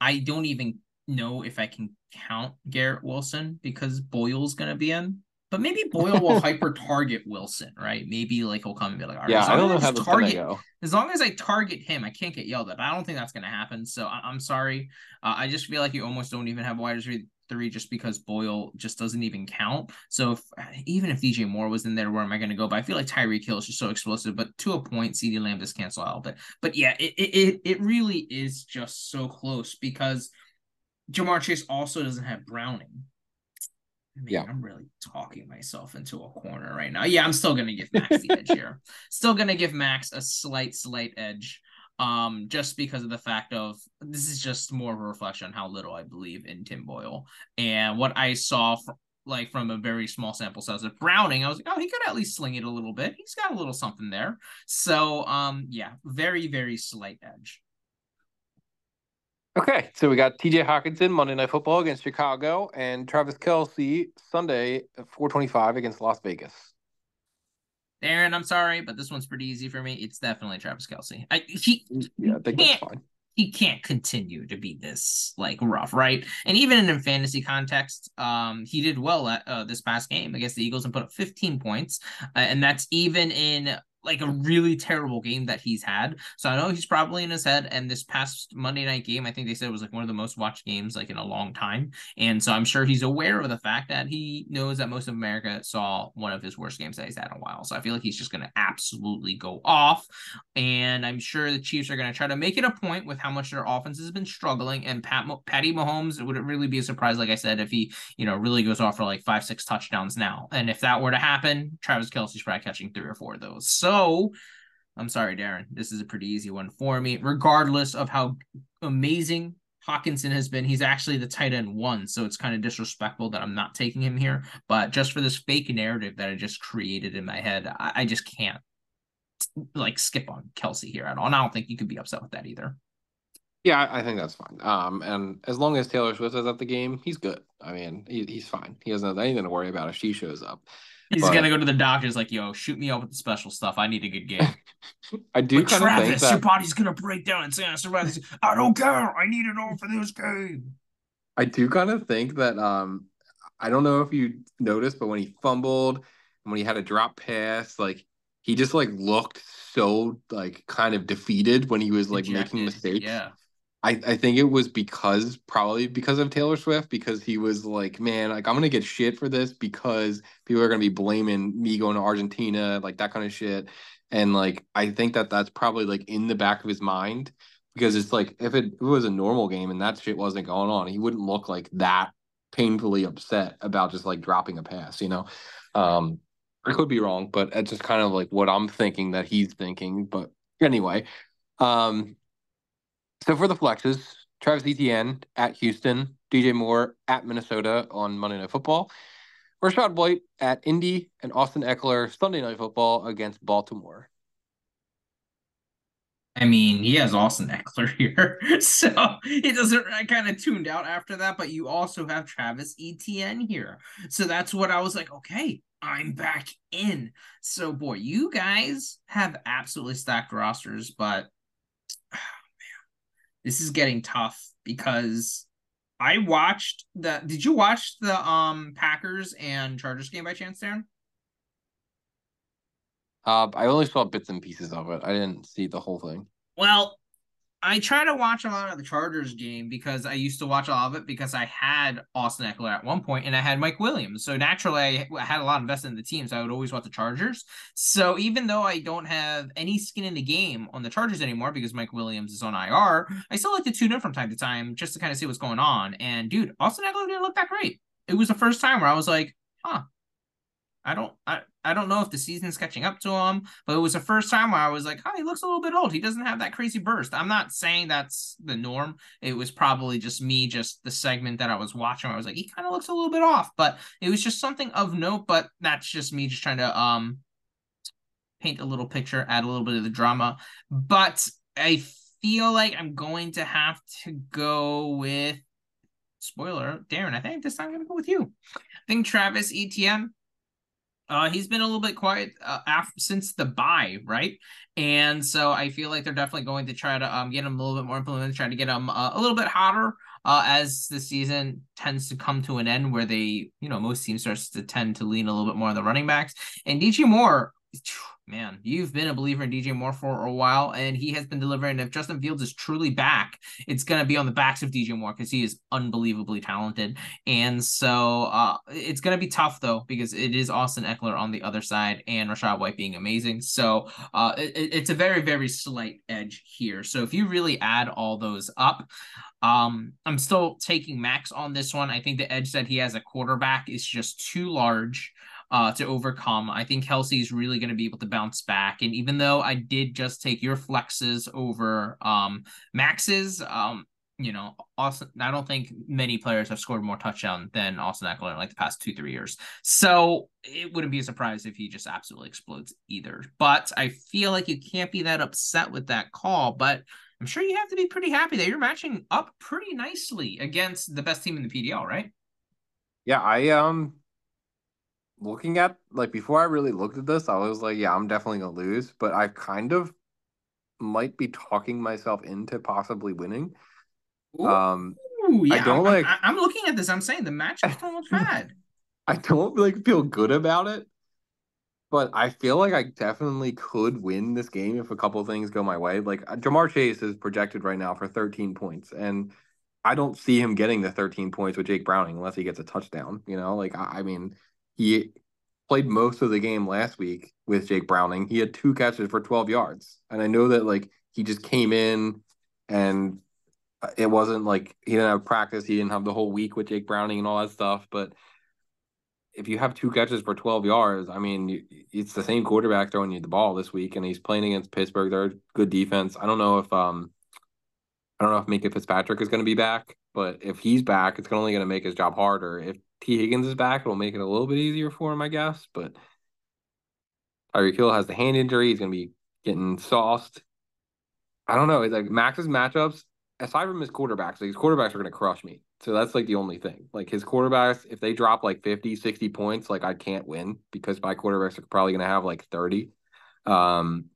I don't even know if I can count Garrett Wilson because Boyle's gonna be in. But maybe Boyle will hyper target Wilson, right? Maybe like he'll come and be like, all right, yeah, I don't know how target, go. As long as I target him, I can't get yelled at. But I don't think that's gonna happen. So I- am sorry. Uh, I just feel like you almost don't even have wide receiver three just because Boyle just doesn't even count. So if, even if DJ Moore was in there, where am I going to go? But I feel like Tyreek Hill is just so explosive. But to a point, CeeDee Lamb just cancel out. But but yeah, it it it really is just so close because Ja'Marr Chase also doesn't have Browning. Man, yeah, I'm really talking myself into a corner right now. Yeah, I'm still gonna give Max the edge here. Still gonna give Max a slight, slight edge um, just because of the fact of this is just more of a reflection on how little I believe in Tim Boyle and what I saw from like from a very small sample size of Browning, I was like, oh, he could at least sling it a little bit. He's got a little something there. So, um, yeah, very very slight edge. Okay, so we got T.J. Hockenson Monday Night Football against Chicago, and Travis Kelce Sunday at 4:25 against Las Vegas. Aaron, I'm sorry, but this one's pretty easy for me. It's definitely Travis Kelce. I he yeah, I fine. He can't continue to be this like rough, right? And even in a fantasy context, um, he did well at uh, this past game against the Eagles and put up 15 points, uh, and that's even in like a really terrible game that he's had. So I know he's probably in his head. And this past Monday night game, I think they said it was like one of the most watched games like in a long time. And so I'm sure he's aware of the fact that he knows that most of America saw one of his worst games that he's had in a while. So I feel like he's just going to absolutely go off. And I'm sure the Chiefs are going to try to make it a point with how much their offense has been struggling. And Pat Patty Mahomes, it would really be a surprise, like I said, if he you know really goes off for like five six touchdowns now. And if that were to happen, Travis Kelce's probably catching three or four of those. So so, I'm sorry, Darren. This is a pretty easy one for me. Regardless of how amazing Hockenson has been, he's actually the tight end one. So it's kind of disrespectful that I'm not taking him here. But just for this fake narrative that I just created in my head, I, I just can't like skip on Kelce here at all. And I don't think you could be upset with that either. Yeah, I think that's fine. Um, and as long as Taylor Swift is at the game, he's good. I mean, he, he's fine. He doesn't have anything to worry about if she shows up. He's but, gonna go to the doctor's like, yo, shoot me up with the special stuff. I need a good game. I do kind Travis, of think that your body's gonna break down and say I survived this. I don't care. I need it all for this game. I do kind of think that um I don't know if you noticed, but when he fumbled and when he had a drop pass, like he just like looked so like kind of defeated when he was like Ejected. making mistakes. Yeah. I, I think it was because probably because of Taylor Swift because he was like, man, like I'm gonna get shit for this because people are gonna be blaming me going to Argentina, like that kind of shit, and like I think that that's probably like in the back of his mind. because it's like if it, if it was a normal game and that shit wasn't going on, he wouldn't look like that painfully upset about just like dropping a pass, you know. Um, I could be wrong, but it's just kind of like what I'm thinking that he's thinking. But anyway, um, so for the flexes, Travis Etienne at Houston, DJ Moore at Minnesota on Monday Night Football, Rachaad White at Indy, and Austin Ekeler Sunday Night Football against Baltimore. I mean, he has Austin Ekeler here, so it doesn't. I kind of tuned out after that, but you also have Travis Etienne here, so that's what I was like. Okay, I'm back in. So, boy, you guys have absolutely stacked rosters, but this is getting tough because I watched the. Did you watch the um Packers and Chargers game by chance, Darren? Uh, I only saw bits and pieces of it. I didn't see the whole thing. Well, I try to watch a lot of the Chargers game because I used to watch a lot of it because I had Austin Ekeler at one point and I had Mike Williams. So naturally, I had a lot invested in the team. So I would always watch the Chargers. So even though I don't have any skin in the game on the Chargers anymore because Mike Williams is on IR, I still like to tune in from time to time just to kind of see what's going on. And dude, Austin Ekeler didn't look that great. It was the first time where I was like, huh, I don't I, I don't know if the season's catching up to him, but it was the first time where I was like, oh, he looks a little bit old. He doesn't have that crazy burst. I'm not saying that's the norm. It was probably just me, just the segment that I was watching. I was like, he kind of looks a little bit off, but it was just something of note. But that's just me just trying to um paint a little picture, add a little bit of the drama. But I feel like I'm going to have to go with spoiler, Darren. I think this time I'm gonna go with you. I think Travis Etienne uh, he's been a little bit quiet uh, after, since the bye, right? And so I feel like they're definitely going to try to um, get him a little bit more implemented, try to get him uh, a little bit hotter uh, as the season tends to come to an end, where they, you know, most teams starts to tend to lean a little bit more on the running backs. And DJ Moore, man, you've been a believer in DJ Moore for a while, and he has been delivering. If Justin Fields is truly back, it's going to be on the backs of DJ Moore because he is unbelievably talented. And so uh, it's going to be tough, though, because it is Austin Ekeler on the other side and Rachaad White being amazing. So uh, it, it's a very, very slight edge here. So if you really add all those up, um, I'm still taking Max on this one. I think the edge that he has a quarterback is just too large uh, to overcome. I think Kelce's really going to be able to bounce back. And even though I did just take your flexes over um, Max's, um, you know, Austin, I don't think many players have scored more touchdown than Austin Ekeler in like the past two, three years. So it wouldn't be a surprise if he just absolutely explodes either. But I feel like you can't be that upset with that call. But I'm sure you have to be pretty happy that you're matching up pretty nicely against the best team in the PDL, right? Yeah, I um looking at like before I really looked at this, I was like, yeah, I'm definitely gonna lose, but I kind of might be talking myself into possibly winning. Ooh, um yeah, I don't I'm, like I'm looking at this, I'm saying the match don't look bad. I don't like feel good about it, but I feel like I definitely could win this game if a couple things go my way. Like Ja'Marr Chase is projected right now for 13 points, and I don't see him getting the 13 points with Jake Browning unless he gets a touchdown. You know, like I, I mean, he played most of the game last week with Jake Browning. He had two catches for 12 yards. And I know that like he just came in and it wasn't like he didn't have practice, he didn't have the whole week with Jake Browning and all that stuff, but if you have two catches for 12 yards, I mean, it's the same quarterback throwing you the ball this week, and he's playing against Pittsburgh. They're good defense. I don't know if um, I don't know if Minkah Fitzpatrick is going to be back, but if he's back, it's only going to make his job harder. If Tee Higgins is back, it'll make it a little bit easier for him, I guess. But Tyreek Hill has the hand injury. He's going to be getting sauced. I don't know. It's like Max's matchups, aside from his quarterbacks, like his quarterbacks are going to crush me. So that's like the only thing. Like his quarterbacks, if they drop like 50, 60 points, like I can't win because my quarterbacks are probably going to have like 30. Um,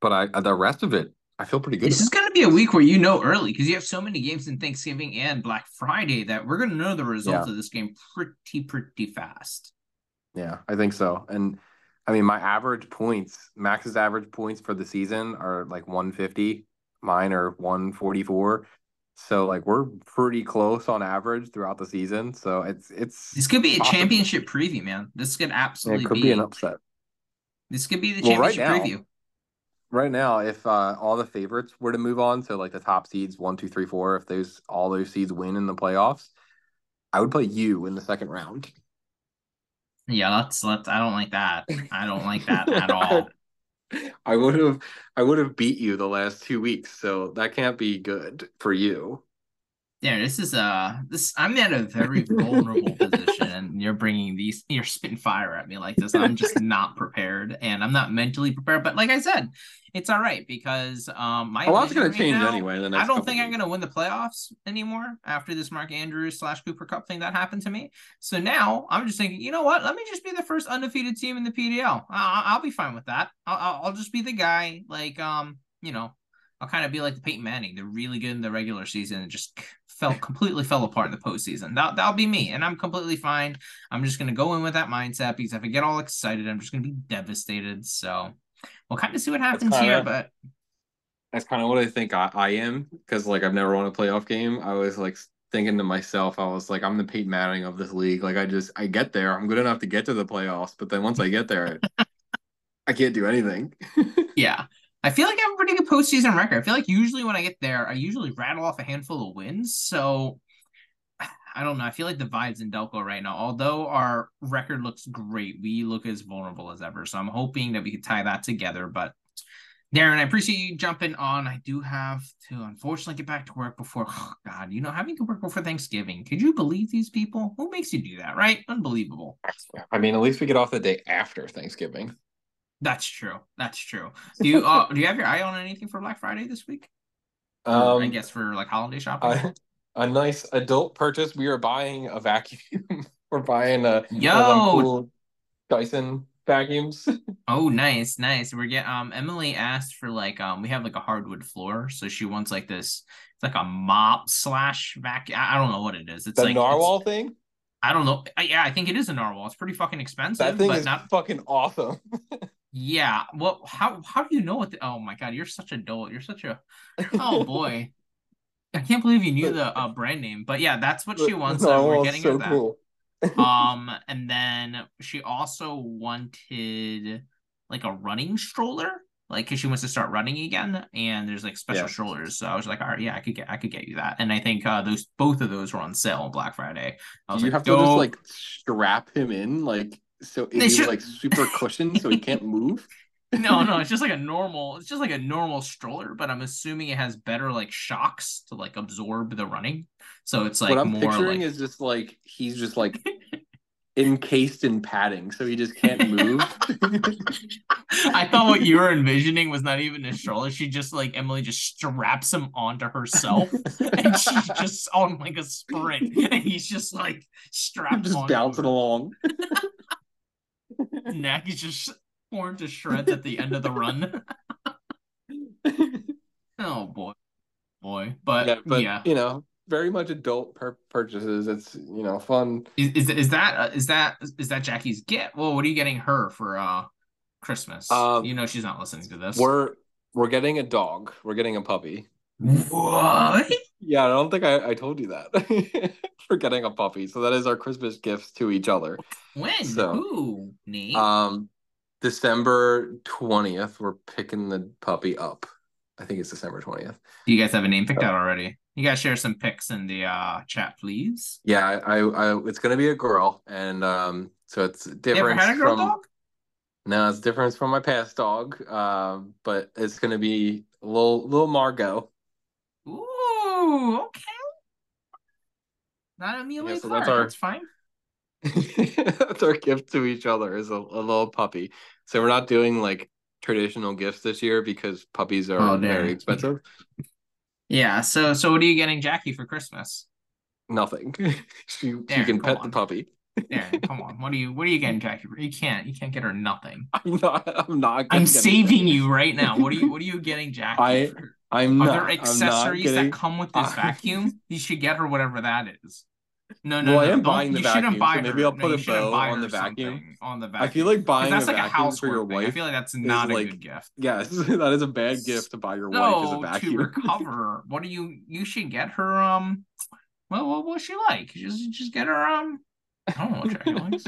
but I the rest of it, I feel pretty good. This is going be a week where you know early because you have so many games in Thanksgiving and Black Friday that we're going to know the results yeah. of this game pretty, pretty fast. Yeah, I think so. And I mean, my average points, Max's average points for the season are like 150. Mine are 144. So like we're pretty close on average throughout the season. So it's it's this could be a championship preview, man. This could absolutely it could be, be an upset. This could be the championship well, right now, preview right now, if uh, all the favorites were to move on, so like the top seeds one, two, three, four, if those all those seeds win in the playoffs, I would play you in the second round. Yeah, let's let's. I don't like that. I don't like that at all. I would have I would have beat you the last two weeks, so that can't be good for you. Yeah, this is uh this I'm at a very vulnerable position and you're bringing these you're spitting fire at me like this. I'm just not prepared and I'm not mentally prepared. But like I said, it's all right because um my a lot's gonna right change now, anyway. The I don't think I'm gonna win the playoffs anymore after this Mark Andrews slash Cooper Kupp thing that happened to me. So now I'm just thinking, you know what? Let me just be the first undefeated team in the PDL. I'll, I'll be fine with that. I'll, I'll just be the guy like um you know I'll kind of be like the Peyton Manning. They're really good in the regular season and just fell completely fell apart in the postseason. That that'll be me, and I'm completely fine. I'm just gonna go in with that mindset because if I get all excited, I'm just gonna be devastated. So we'll kind of see what happens kinda, here. But that's kind of what I think I, I am because like I've never won a playoff game. I was like thinking to myself, I was like, I'm the Peyton Manning of this league. Like I just I get there, I'm good enough to get to the playoffs, but then once I get there, I can't do anything. yeah. I feel like I have a pretty good postseason record. I feel like usually when I get there, I usually rattle off a handful of wins. So I don't know. I feel like the vibes in Delco right now, although our record looks great, we look as vulnerable as ever. So I'm hoping that we could tie that together. But Darren, I appreciate you jumping on. I do have to unfortunately get back to work before oh God, you know, having to work before Thanksgiving. Could you believe these people? Who makes you do that, right? Unbelievable. I mean, at least we get off the day after Thanksgiving. That's true. That's true. Do you uh, do you have your eye on anything for Black Friday this week? Um, I guess for like holiday shopping. Uh, a nice adult purchase. We are buying a vacuum. We're buying a yo cool Dyson vacuums. oh, nice, nice. We're get um Emily asked for like um we have like a hardwood floor, so she wants like this. It's like a mop slash vacuum. I don't know what it is. It's the like Narwal thing. I don't know. Yeah, I think it is a Narwal. It's pretty fucking expensive. That thing but is not fucking awesome. Yeah. Well, how how do you know what? The, oh my god, you're such a dolt. You're such a. Oh boy, I can't believe you knew the uh, brand name. But yeah, that's what she wants. No, we're getting so her that. cool. um, and then she also wanted like a running stroller, like because she wants to start running again. And there's like special Yeah. strollers. So I was like, all right, yeah, I could get I could get you that. And I think uh those both of those were on sale on Black Friday. I was Do you like, have to just like strap him in, like so They he's should- like super cushioned, so he can't move. no, no, it's just like a normal, it's just like a normal stroller, but I'm assuming it has better like shocks to like absorb the running. So it's like what I'm more picturing like is just like he's just like encased in padding, so he just can't move. I thought what you were envisioning was not even a stroller. She just like Emily just straps him onto herself and she's just on like a sprint and he's just like strapped just bouncing along. Neck. He's just torn to shreds at the end of the run. oh boy. Boy. But yeah, yeah. but you know, very much adult pur- purchases. It's you know fun. Is, is is that uh, is that is that Jackie's gift? Well, what are you getting her for uh Christmas? Um, you know she's not listening to this. We're we're getting a dog. We're getting a puppy. what? Yeah, I don't think I, I told you that. we're getting a puppy, so that is our Christmas gifts to each other. When? So, Who? Nate? Um, December twentieth, we're picking the puppy up. I think it's December twentieth. Do you guys have a name picked out already? You guys share some pics in the uh chat, please. Yeah, I, I, it's gonna be a girl, and um, so it's You ever different had a girl from. dog? No, it's different from my past dog. Um, but it's gonna be a little little Margot. Ooh, okay. Not Amelia Yeah, so Clark. that's our- That's fine. That's our gift to each other is a, a little puppy. So we're not doing like traditional gifts this year because puppies are Oh, very expensive. Yeah. So so what are you getting Jackie for Christmas? Nothing. she Darren, can pet on. the puppy. Darren, come on. What are you what are you getting Jackie for? You can't you can't get her nothing. I'm not. I'm not. I'm saving anything. you right now. What are you what are you getting Jackie I- for? I'm Are not. not accessories getting. that come with this I- vacuum? You should get her whatever that is. No, no, Well, I no. am don't- buying the you shouldn't vacuum, buy so maybe I'll no, put you a bow on the vacuum. On the vacuum. I feel like buying that's a like a vacuum housework for your thing. I feel like that's not a like- good gift. Yes, that is a bad gift to buy your wife as a No, to recover. What do you? You should get her. Um, well, what what's she like? Just just get her. Um, I don't know what Jackie likes.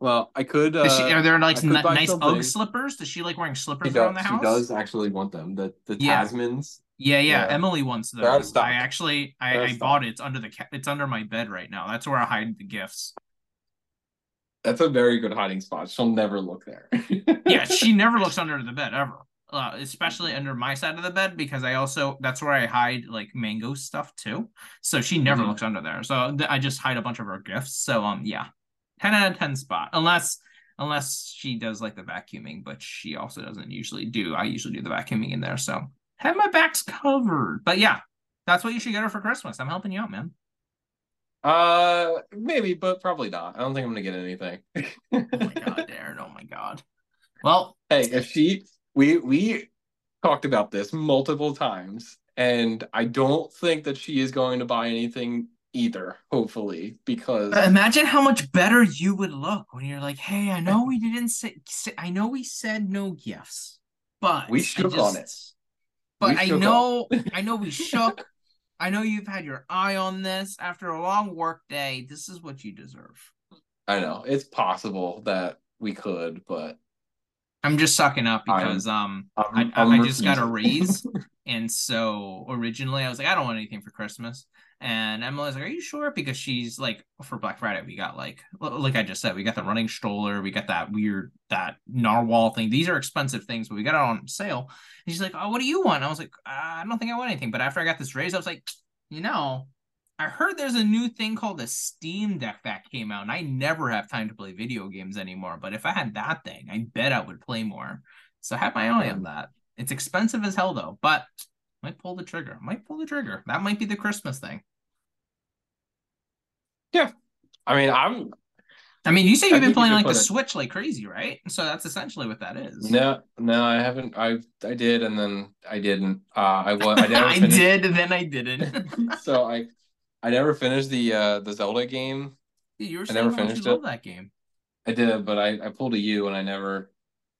Well, I could. Uh, she, are there like I n- nice something. UGG slippers? Does she like wearing slippers around the She does actually want them. The the Yeah. Tasmans. Yeah, yeah. Yeah. Emily wants They're out of those. I actually, I, I bought it. It's under the ca- it's under my bed right now. That's where I hide the gifts. That's a very good hiding spot. She'll never look there. Yeah, she never looks under the bed ever. Uh, especially under my side of the bed because I also that's where I hide like mango stuff too. So she never Mhm. looks under there. So th- I just hide a bunch of her gifts. So um yeah, ten out of ten spot. Unless unless she does like the vacuuming, but she also doesn't usually do. I usually do the vacuuming in there. So have my backs covered. But yeah, that's what you should get her for Christmas. I'm helping you out, man. uh, maybe, but probably not. I don't think I'm gonna get anything. Oh my god, Darren. Oh my god. Well, Hey, if she, we we talked about this multiple times, and I don't think that she is going to buy anything either. Hopefully, because imagine how much better you would look when you're like, "Hey, I know we didn't say, say I know we said no gifts, but We shook just- on it. But I know, I know we shook. I know you've had your eye on this after a long work day. This is what you deserve. I know it's possible that we could, but I'm just sucking up I'm- because um I'm, I, I, I'm I just got a raise, and so originally I was like, I don't want anything for Christmas. And Emily's like, Are you sure? Because she's like, for Black Friday, we got like, like I just said, we got the running stroller, we got that weird that Narwal thing. These are expensive things, but we got it on sale. And she's like, Oh, what do you want? I was like, I don't think I want anything. But after I got this raise, I was like, you know, I heard there's a new thing called a Steam Deck that came out, and I never have time to play video games anymore. But if I had that thing, I bet I would play more. So have my eye on that. It's expensive as hell though, but might pull the trigger. Might pull the trigger. That might be the Christmas thing. Yeah, I mean, I'm I mean, you say you've been you playing like the it- Switch like crazy, right? So that's essentially what that is. no, no, I haven't. I I did, and then I didn't. Uh, I was. I. I did, then I didn't. so I, I never finished the uh the Zelda game. you were I never finished you it. that game. I did, but I I pulled a U, and I never.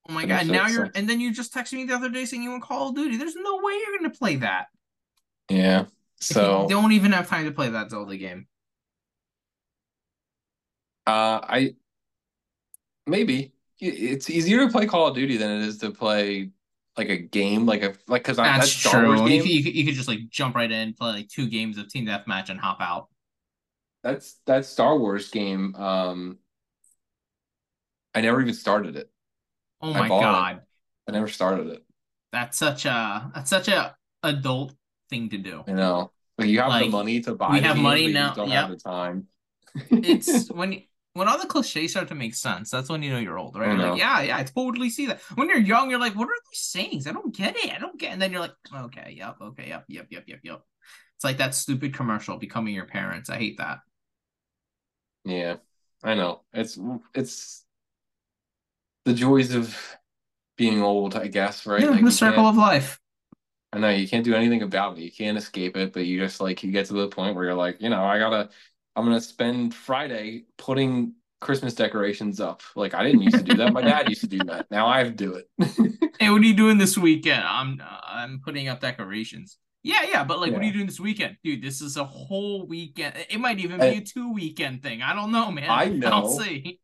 Oh my god! Now you're, so- and then you just texted me the other day saying you want Call of Duty. There's no way you're gonna play that. Yeah. So you don't even have time to play that Zelda game. uh, I maybe it's easier to play Call of Duty than it is to play like a game, like a like because That's, that's Star true. Wars You, could- you, could- you could just like jump right in, play like two games of Team Deathmatch, and hop out. That's that Star Wars game. Um, I never even started it. Oh I my it. god, I never started it. that's such a that's such a adult thing to do. You know, like you have Like, the money to buy. we have money you now- just Don't yep. have the time. It's when when all the cliches start to make sense. That's when you know you're old, right? You're like, uh-huh. yeah, yeah, I totally see that. When you're young, you're like, what are these sayings? I don't get it. I don't get. It. And then you're like, okay, yep, okay, yep, yep, yep, yep, yep. It's like that stupid commercial, becoming your parents. I hate that. Yeah, I know. It's it's the joys of being old, I guess, right? Yeah, Like the circle of life. I know you can't do anything about it. You can't escape it, but you just like you get to the point where you're like, you know, I gotta I'm gonna spend Friday putting Christmas decorations up. Like I didn't used to do that. My dad used to do that. Now I have to do it. Hey, what are you doing this weekend? I'm uh, I'm putting up decorations. Yeah, yeah, but like, what are you doing this weekend, dude? This is a whole weekend. It might even be I- a two weekend thing. I don't know, man. I I'll know. see.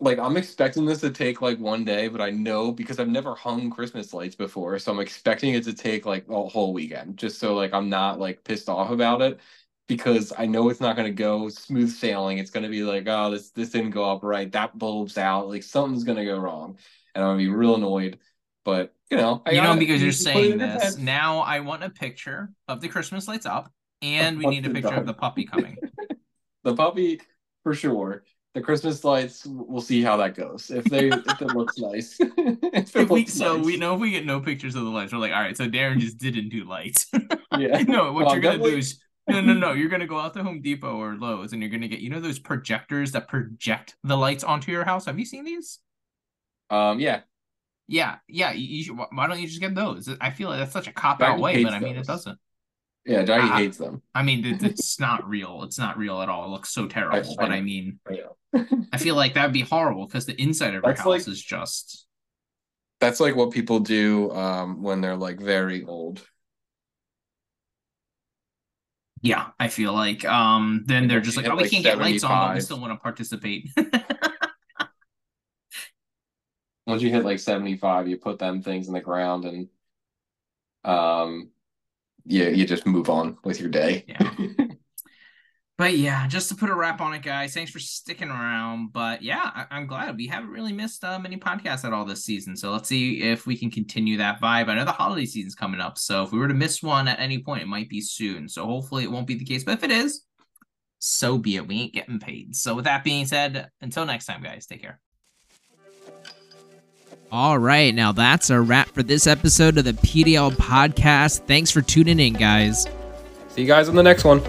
like I'm expecting this to take like one day, but I know because I've never hung Christmas lights before, so I'm expecting it to take like a whole weekend, just so like I'm not like pissed off about it because I know it's not gonna go smooth sailing. It's gonna be like, oh, this this didn't go up right, that bulb's out, like something's gonna go wrong, and I'm gonna be real annoyed. But you know, I you know, because you're you put it saying this, now I want a picture of the Christmas lights up, and we need a picture of the puppy coming. The puppy for sure. The Christmas lights, we'll see how that goes. If they if it looks nice. if If we, so we know if we get no pictures of the lights, we're like, all right, so Darren just didn't do lights. Yeah. no, what Well, you're gonna do is no, no, no. You're gonna go out to Home Depot or Lowe's, and you're gonna get you know those projectors that project the lights onto your house. Have you seen these? Um yeah. Yeah, yeah. You, you should, why don't you just get those? I feel like that's such a cop out way, but I mean, it doesn't. Yeah, Jackie Ah. hates them. I mean, it, it's not real. It's not real at all. It looks so terrible. but I know. mean, I. I feel like that would be horrible because the inside of your house like- is just. That's like what people do um when they're like very old. Yeah, I feel like um then they're just like, oh, we like can't get lights on, but we still want to participate. Once you hit like 75, you put them things in the ground and um yeah, you just move on with your day. Yeah. but yeah, just to put a wrap on it, guys. Thanks for sticking around. But yeah, I- am glad we haven't really missed uh, many podcasts at all this season. So let's see if we can continue that vibe. I know the holiday season's coming up, so if we were to miss one at any point, it might be soon. So hopefully it won't be the case. But if it is, so be it. We ain't getting paid. So with that being said, until next time, guys, take care. All right, now that's a wrap for this episode of the PDL podcast. Thanks for tuning in, guys. See you guys on the next one.